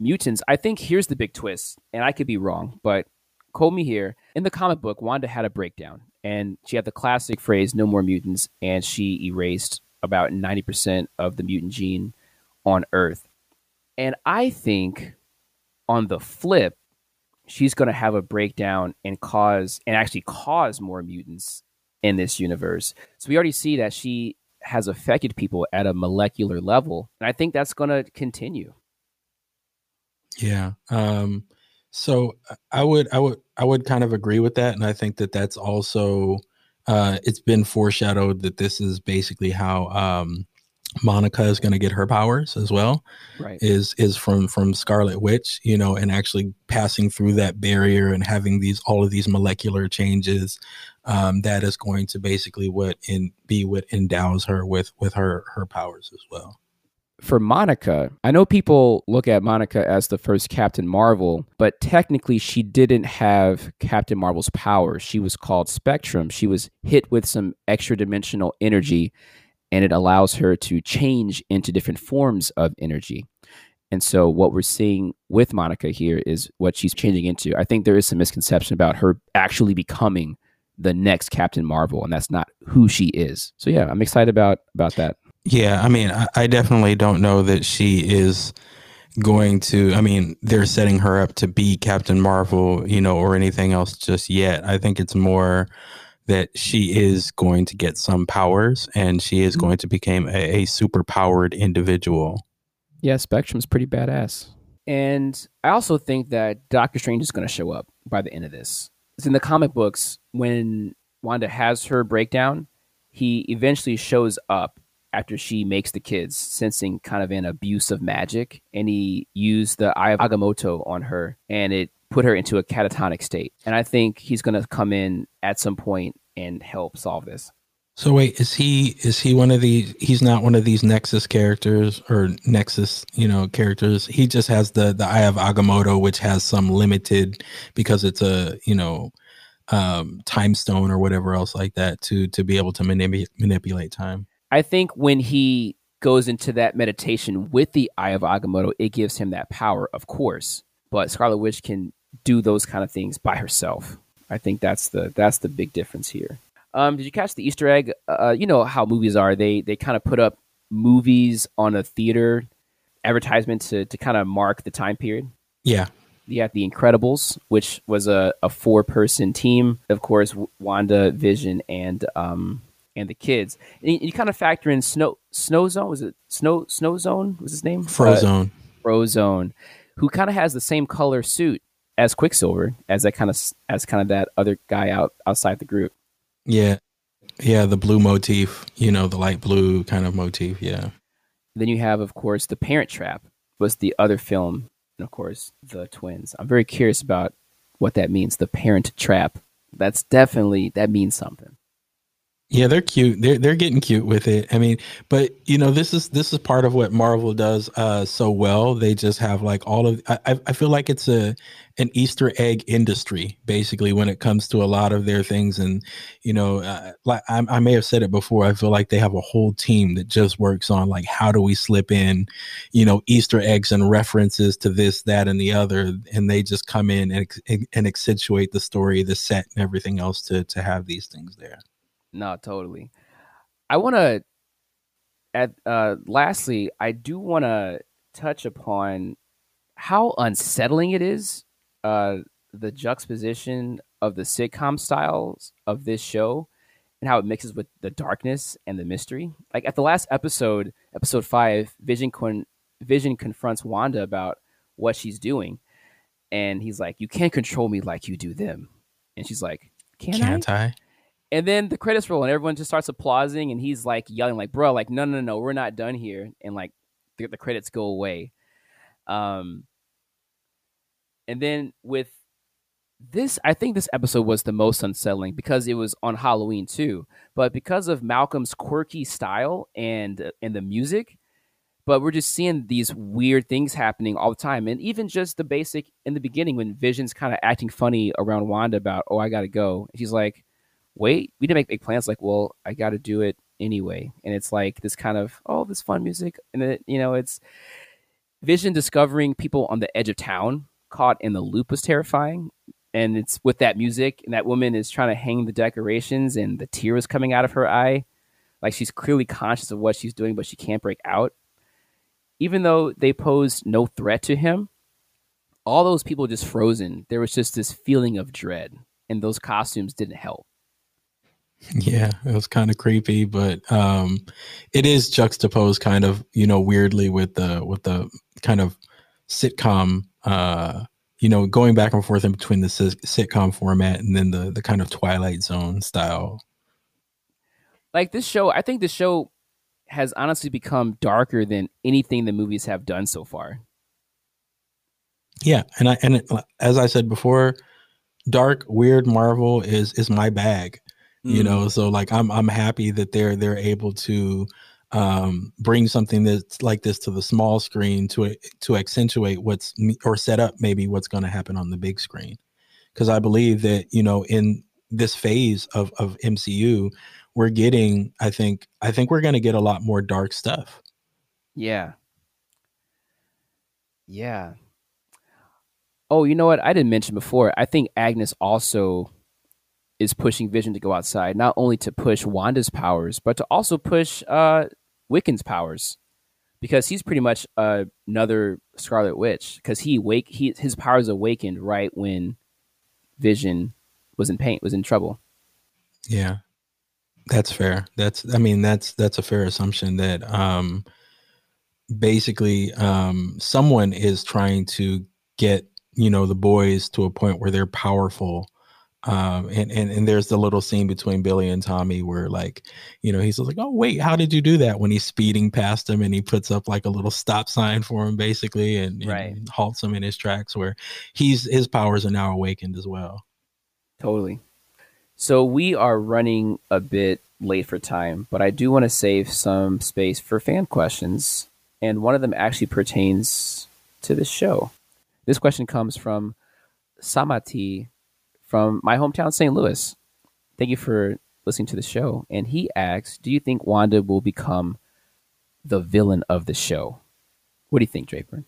[SPEAKER 1] mutants. I think here's the big twist, and I could be wrong, but quote me here. In the comic book, Wanda had a breakdown, and she had the classic phrase, no more mutants, and she erased about 90% of the mutant gene on Earth. And I think on the flip, she's going to have a breakdown and cause, and actually cause more mutants in this universe. So we already see that she has affected people at a molecular level. And I think that's going to continue.
[SPEAKER 2] Yeah. Um, so I would, I would, I would kind of agree with that, and I think that that's also, uh, it's been foreshadowed that this is basically how um, Monica is going to get her powers as well.
[SPEAKER 1] Right.
[SPEAKER 2] Is is from from Scarlet Witch, you know, and actually passing through that barrier and having these all of these molecular changes. Um, that is going to basically what in be what endows her with with her her powers as well.
[SPEAKER 1] For Monica, I know people look at Monica as the first Captain Marvel, but technically she didn't have Captain Marvel's powers. She was called Spectrum. She was hit with some extra dimensional energy, and it allows her to change into different forms of energy. And so, what we're seeing with Monica here is what she's changing into. I think there is some misconception about her actually becoming the next Captain Marvel, and that's not who she is. So, yeah, I'm excited about about that.
[SPEAKER 2] Yeah, I mean, I, I definitely don't know that she is going to. I mean, they're setting her up to be Captain Marvel, you know, or anything else just yet. I think it's more that she is going to get some powers and she is mm-hmm. going to become a, a super powered individual.
[SPEAKER 1] Yeah, Spectrum's pretty badass. And I also think that Doctor Strange is going to show up by the end of this. It's in the comic books when Wanda has her breakdown, he eventually shows up after she makes the kids, sensing kind of an abuse of magic, and he used the Eye of Agamotto on her, and it put her into a catatonic state. And I think he's going to come in at some point and help solve this.
[SPEAKER 2] So wait, is he is he one of these? He's not one of these Nexus characters or Nexus, you know, characters. He just has the the Eye of Agamotto, which has some limited because it's a you know um time stone or whatever else like that to to be able to manip- manipulate time.
[SPEAKER 1] I think when he goes into that meditation with the Eye of Agamotto, it gives him that power, of course. But Scarlet Witch can do those kind of things by herself. I think that's the that's the big difference here. Um, did you catch the Easter egg? Uh, you know how movies are. They they kind of put up movies on a theater advertisement to to kind of mark the time period.
[SPEAKER 2] Yeah.
[SPEAKER 1] You got The Incredibles, which was a, a four person team. Of course, Wanda, Vision, and um and the kids. And you, you kind of factor in Snow Snow Zone. Was it Snow Snow Zone? Was his name?
[SPEAKER 2] Frozone.
[SPEAKER 1] Uh, Frozone, who kind of has the same color suit as Quicksilver, as that kind of as kind of that other guy out outside the group.
[SPEAKER 2] Yeah. Yeah, the blue motif, you know, the light blue kind of motif, yeah.
[SPEAKER 1] Then you have, of course, The Parent Trap was the other film, and of course, The Twins. I'm very curious about what that means, The Parent Trap. That's definitely, that means something.
[SPEAKER 2] Yeah, they're cute. They're they're getting cute with it. I mean, but you know, this is this is part of what Marvel does uh so well. They just have like all of I I feel like it's a an Easter egg industry basically when it comes to a lot of their things and you know, uh, like I, I may have said it before, I feel like they have a whole team that just works on like how do we slip in, you know, Easter eggs and references to this, that, and the other, and they just come in and and accentuate the story, the set, and everything else to to have these things there.
[SPEAKER 1] No, totally. I want to at uh lastly, I do want to touch upon how unsettling it is uh the juxtaposition of the sitcom styles of this show and how it mixes with the darkness and the mystery. Like at the last episode, episode 5, Vision con- Vision confronts Wanda about what she's doing and he's like, "You can't control me like you do them." And she's like, "Can
[SPEAKER 2] Can't
[SPEAKER 1] I?"
[SPEAKER 2] I?
[SPEAKER 1] And then the credits roll and everyone just starts applauding and he's like yelling like, "Bro, like no no no, we're not done here." And like the, the credits go away. Um and then with this I think this episode was the most unsettling because it was on Halloween too. But because of Malcolm's quirky style and and the music, but we're just seeing these weird things happening all the time and even just the basic in the beginning when Vision's kind of acting funny around Wanda about, "Oh, I got to go." She's like, wait, we didn't make big plans. Like, well, I got to do it anyway. And it's like this kind of, oh, this fun music. And it, you know, it's Vision discovering people on the edge of town caught in the loop was terrifying. And it's with that music, and that woman is trying to hang the decorations, and the tear is coming out of her eye. Like she's clearly conscious of what she's doing, but she can't break out. Even though they posed no threat to him, all those people just frozen. There was just this feeling of dread, and those costumes didn't help.
[SPEAKER 2] Yeah, it was kind of creepy, but um it is juxtaposed kind of, you know, weirdly with the with the kind of sitcom uh you know, going back and forth in between the sitcom format and then the the kind of Twilight Zone style.
[SPEAKER 1] Like this show, I think this show has honestly become darker than anything the movies have done so far.
[SPEAKER 2] Yeah, and I and it, as I said before, dark, weird Marvel is is my bag. You
[SPEAKER 1] Mm.
[SPEAKER 2] know, so like I'm I'm happy that they're they're able to um bring something that's like this to the small screen to to accentuate what's or set up maybe what's going to happen on the big screen. Cuz I believe that, you know, in this phase of of MCU, we're getting I think I think we're going to get a lot more dark stuff.
[SPEAKER 1] Yeah. Yeah. Oh, you know what? I didn't mention before. I think Agnes also is pushing Vision to go outside, not only to push Wanda's powers, but to also push uh, Wiccan's powers, because he's pretty much uh, another Scarlet Witch. Because he wake he his powers awakened right when Vision was in pain, was in trouble.
[SPEAKER 2] Yeah. That's fair. That's I mean that's that's a fair assumption that um basically um someone is trying to get, you know, the boys to a point where they're powerful. Um and and and there's the little scene between Billy and Tommy where like, you know, he's like, "Oh, wait, how did you do that?" when he's speeding past him and he puts up like a little stop sign for him basically and, and halts him in his tracks where he's his powers are now awakened as well.
[SPEAKER 1] Totally. So we are running a bit late for time, but I do want to save some space for fan questions, and one of them actually pertains to this show. This question comes from Samati from my hometown, St. Louis. Thank you for listening to the show. And he asks, "Do you think Wanda will become the villain of the show?" What do you think, Draper?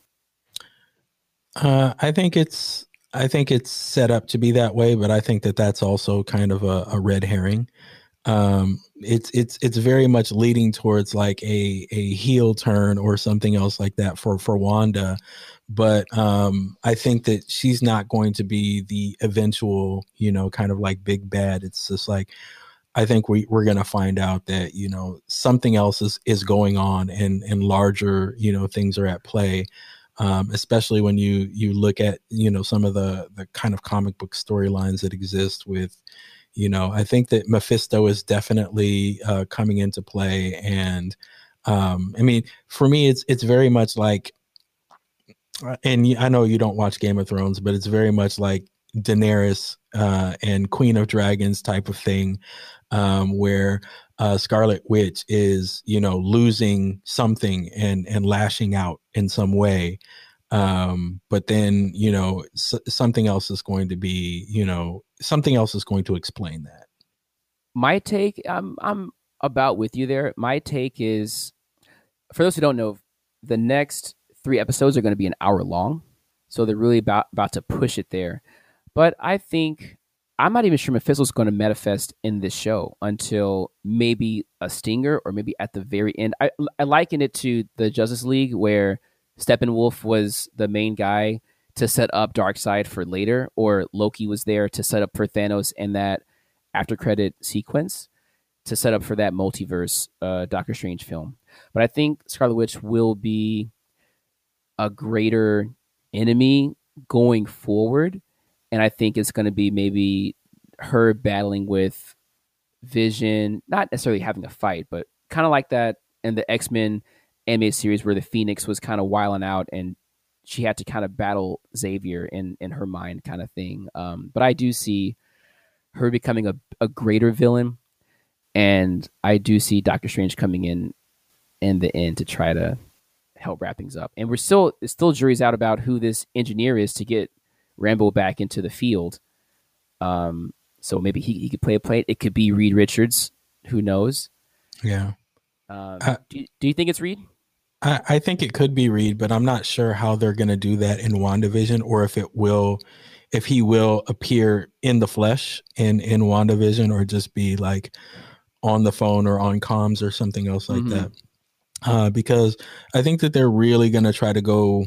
[SPEAKER 2] Uh, I think it's I think it's set up to be that way, but I think that that's also kind of a, a red herring. Um, it's it's it's very much leading towards like a a heel turn or something else like that for for Wanda, but um, I think that she's not going to be the eventual you know kind of like big bad. It's just like I think we we're gonna find out that you know something else is is going on and and larger you know things are at play um, especially when you you look at you know some of the the kind of comic book storylines that exist with you know i think that mephisto is definitely uh, coming into play and um, i mean for me it's it's very much like and I know you don't watch game of thrones but it's very much like Daenerys uh, and Queen of Dragons type of thing, um, where uh, Scarlet Witch is, you know, losing something and and lashing out in some way. Um, but then, you know, s- something else is going to be, you know, something else is going to explain that.
[SPEAKER 1] My take, I'm I'm about with you there. My take is, for those who don't know, the next three episodes are going to be an hour long, so they're really about about to push it there. But I think I'm not even sure Mephisto's going to manifest in this show until maybe a stinger or maybe at the very end. I, I liken it to the Justice League where Steppenwolf was the main guy to set up Darkseid for later, or Loki was there to set up for Thanos in that after credit sequence to set up for that multiverse uh, Doctor Strange film. But I think Scarlet Witch will be a greater enemy going forward and I think it's going to be maybe her battling with Vision, not necessarily having a fight, but kind of like that in the X Men animated series where the Phoenix was kind of wiling out and she had to kind of battle Xavier in in her mind, kind of thing. Um, but I do see her becoming a, a greater villain, and I do see Doctor Strange coming in in the end to try to help wrap things up. And we're still still juries out about who this engineer is to get Rambo back into the field. Um, so maybe he, he could play a play. It could be Reed Richards. Who knows?
[SPEAKER 2] Yeah.
[SPEAKER 1] Um,
[SPEAKER 2] Uh,
[SPEAKER 1] do, you- do you think it's Reed?
[SPEAKER 2] I, I think it could be Reed, but I'm not sure how they're going to do that in WandaVision or if it will, if he will appear in the flesh in, in WandaVision or just be like on the phone or on comms or something else like
[SPEAKER 1] Mhm.
[SPEAKER 2] that. Uh, because I think that they're really going to try to go.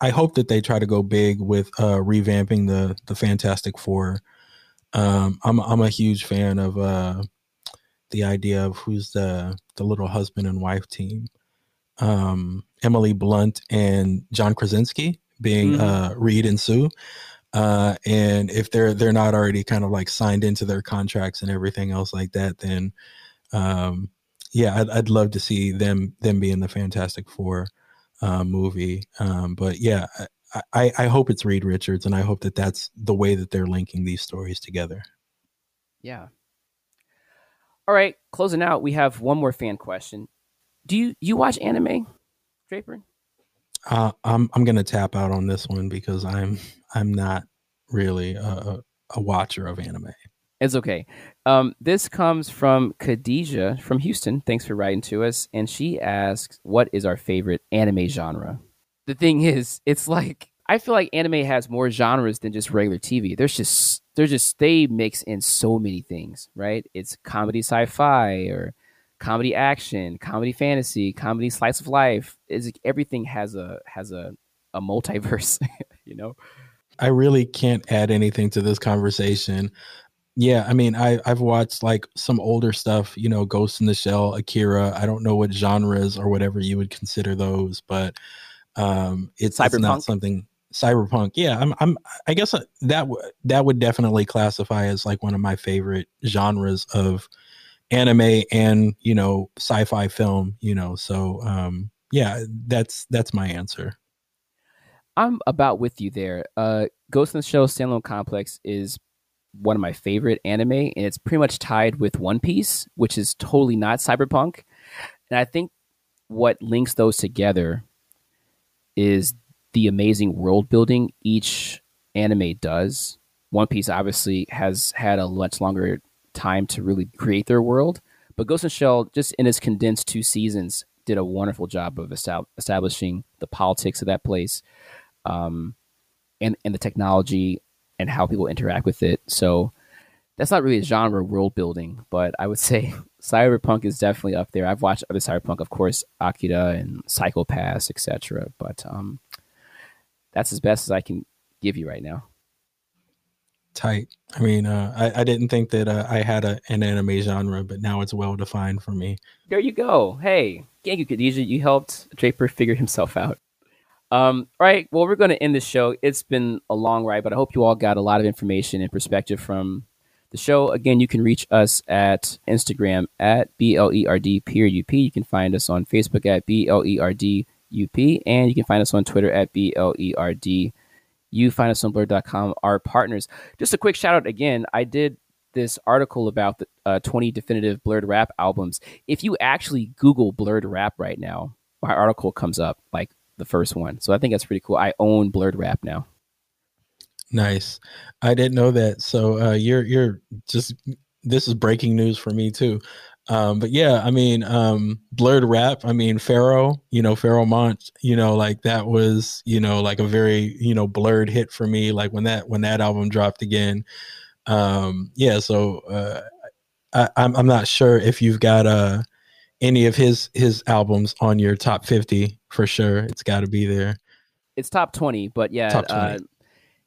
[SPEAKER 2] I hope that they try to go big with uh, revamping the the Fantastic Four. Um, I'm I'm a huge fan of uh, the idea of who's the the little husband and wife team um, Emily Blunt and John Krasinski being
[SPEAKER 1] Mhm.
[SPEAKER 2] uh, Reed and Sue. Uh, and if they're they're not already kind of like signed into their contracts and everything else like that, then um, yeah, I'd, I'd love to see them them be in the Fantastic Four uh, movie. Um, but yeah, I, I I hope it's Reed Richards, and I hope that that's the way that they're linking these stories together.
[SPEAKER 1] Yeah. All right, closing out, we have one more fan question. Do you you watch anime, Draper?
[SPEAKER 2] Uh, I'm I'm gonna tap out on this one because I'm I'm not really a, a, a watcher of anime.
[SPEAKER 1] It's okay. Um, this comes from Khadijah from Houston. Thanks for writing to us. And she asks, What is our favorite anime genre? The thing is, it's like, I feel like anime has more genres than just regular TV. There's just, there's just, they mix in so many things, right? It's comedy sci fi or comedy action, comedy fantasy, comedy slice of life. Is everything has a, has a, a multiverse, you know?
[SPEAKER 2] I really can't add anything to this conversation. Yeah, I mean, I I've watched like some older stuff, you know, Ghost in the Shell, Akira. I don't know what genres or whatever you would consider those, but um, it's, it's not something cyberpunk. Yeah, I'm I'm I guess uh, that w- that would definitely classify as like one of my favorite genres of anime and you know sci-fi film. You know, so um, yeah, that's that's my answer.
[SPEAKER 1] I'm about with you there. Uh, Ghost in the Shell Standalone Complex is one of my favorite anime, and it's pretty much tied with One Piece, which is totally not cyberpunk. And I think what links those together is the amazing world building each anime does. One Piece obviously has had a much longer time to really create their world, but Ghost in Shell, just in its condensed two seasons, did a wonderful job of estab- establishing the politics of that place, um, and and the technology and how people interact with it. So that's not really a genre world building, but I would say cyberpunk is definitely up there. I've watched other cyberpunk, of course, Akira and Psycho-Pass, etc. But um, that's as best as I can give you right now.
[SPEAKER 2] tight. I mean, uh, I, I didn't think that uh, I had a, an anime genre, but now it's well defined for me.
[SPEAKER 1] There you go. Hey, thank you, Khadijah. You helped Draper figure himself out. Um, all right. Well, we're going to end the show. It's been a long ride, but I hope you all got a lot of information and perspective from the show. Again, you can reach us at Instagram at BLERD period UP. You can find us on Facebook at BLERD UP, and you can find us on Twitter at BLERD You find us on blerd.com, our partners. Just a quick shout out again. I did this article about the uh, 20 definitive blerd rap albums. If you actually Google blerd rap right now, my article comes up like the first one. So I think that's pretty cool. I own blerd rap now.
[SPEAKER 2] Nice. I didn't know that. So uh, you're you're just this is breaking news for me too. Um, but yeah, I mean, um, blerd rap. I mean, Pharoahe. You know, Pharoahe Monch. You know, like that was you know like a very you know blerd hit for me. Like when that when that album dropped again. Um, yeah. So uh, I, I'm I'm not sure if you've got uh any of his his albums on your top 50 for sure. It's got to be there.
[SPEAKER 1] It's top 20, but yeah,
[SPEAKER 2] Top 20.
[SPEAKER 1] Uh,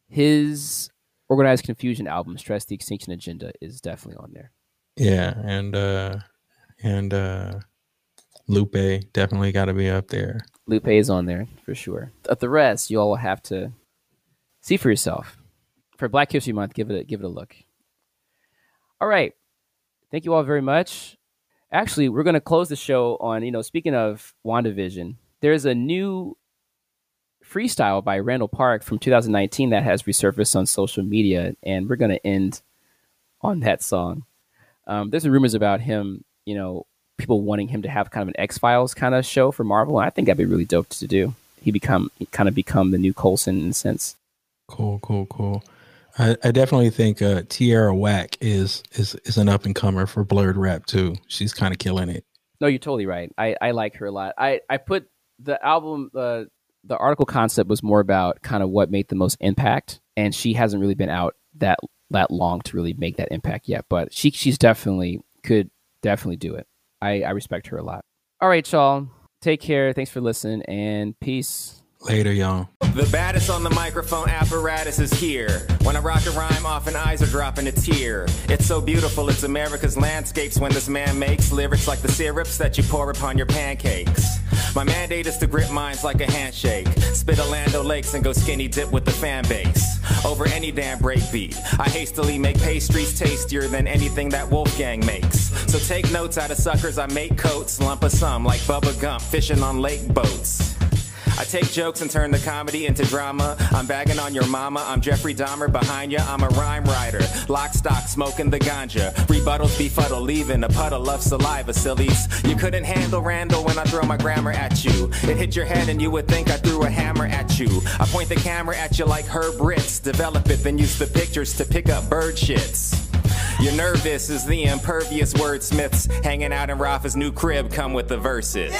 [SPEAKER 1] his Organized Konfusion album, Stress the Extinction Agenda, is definitely on there.
[SPEAKER 2] Yeah, and uh and uh Lupe definitely got to be up there.
[SPEAKER 1] Lupe is on there for sure. But the rest, you all will have to see for yourself. For Black History Month, give it a, give it a look. All right, thank you all very much. Actually, we're going to close the show on you know speaking of WandaVision. There's a new freestyle by Randall Park from 2019 that has resurfaced on social media, and we're going to end on that song. Um, there's rumors about him, you know, people wanting him to have kind of an X Files kind of show for Marvel. And I think that'd be really dope to do. He become he kind of become the new Coulson in a sense.
[SPEAKER 2] Cool, cool, cool. I, I definitely think uh Tierra Whack is is is an up and comer for blerd rap too. She's kind of killing it.
[SPEAKER 1] No, you're totally right. I, I like her a lot. I, I put the album uh, the article concept was more about kind of what made the most impact, and she hasn't really been out that that long to really make that impact yet. But she she's definitely could definitely do it. I, I respect her a lot. All right, y'all. Take care. Thanks for listening and peace.
[SPEAKER 2] Later, y'all.
[SPEAKER 11] The baddest on the microphone apparatus is here. When I rock a rhyme, often eyes are dropping a tear. It's so beautiful, it's America's landscapes when this man makes lyrics like the syrups that you pour upon your pancakes. My mandate is to grip minds like a handshake. Spit a Land O'Lakes and go skinny dip with the fan base. Over any damn breakbeat. I hastily make pastries tastier than anything that Wolfgang makes. So take notes out of suckers, I make coats, lump of some like Bubba Gump, fishing on lake boats. I take jokes and turn the comedy into drama. I'm bagging on your mama. I'm Jeffrey Dahmer behind ya. I'm a rhyme writer. Lock stock, smoking the ganja. Rebuttals befuddle, leaving a puddle of saliva, sillies. You couldn't handle Randall when I throw my grammar at you. It hit your head and you would think I threw a hammer at you. I point the camera at you like Herb Ritts. Develop it, then use the pictures to pick up bird shits. You're nervous as the impervious wordsmiths hanging out in Rafa's new crib come with the verses.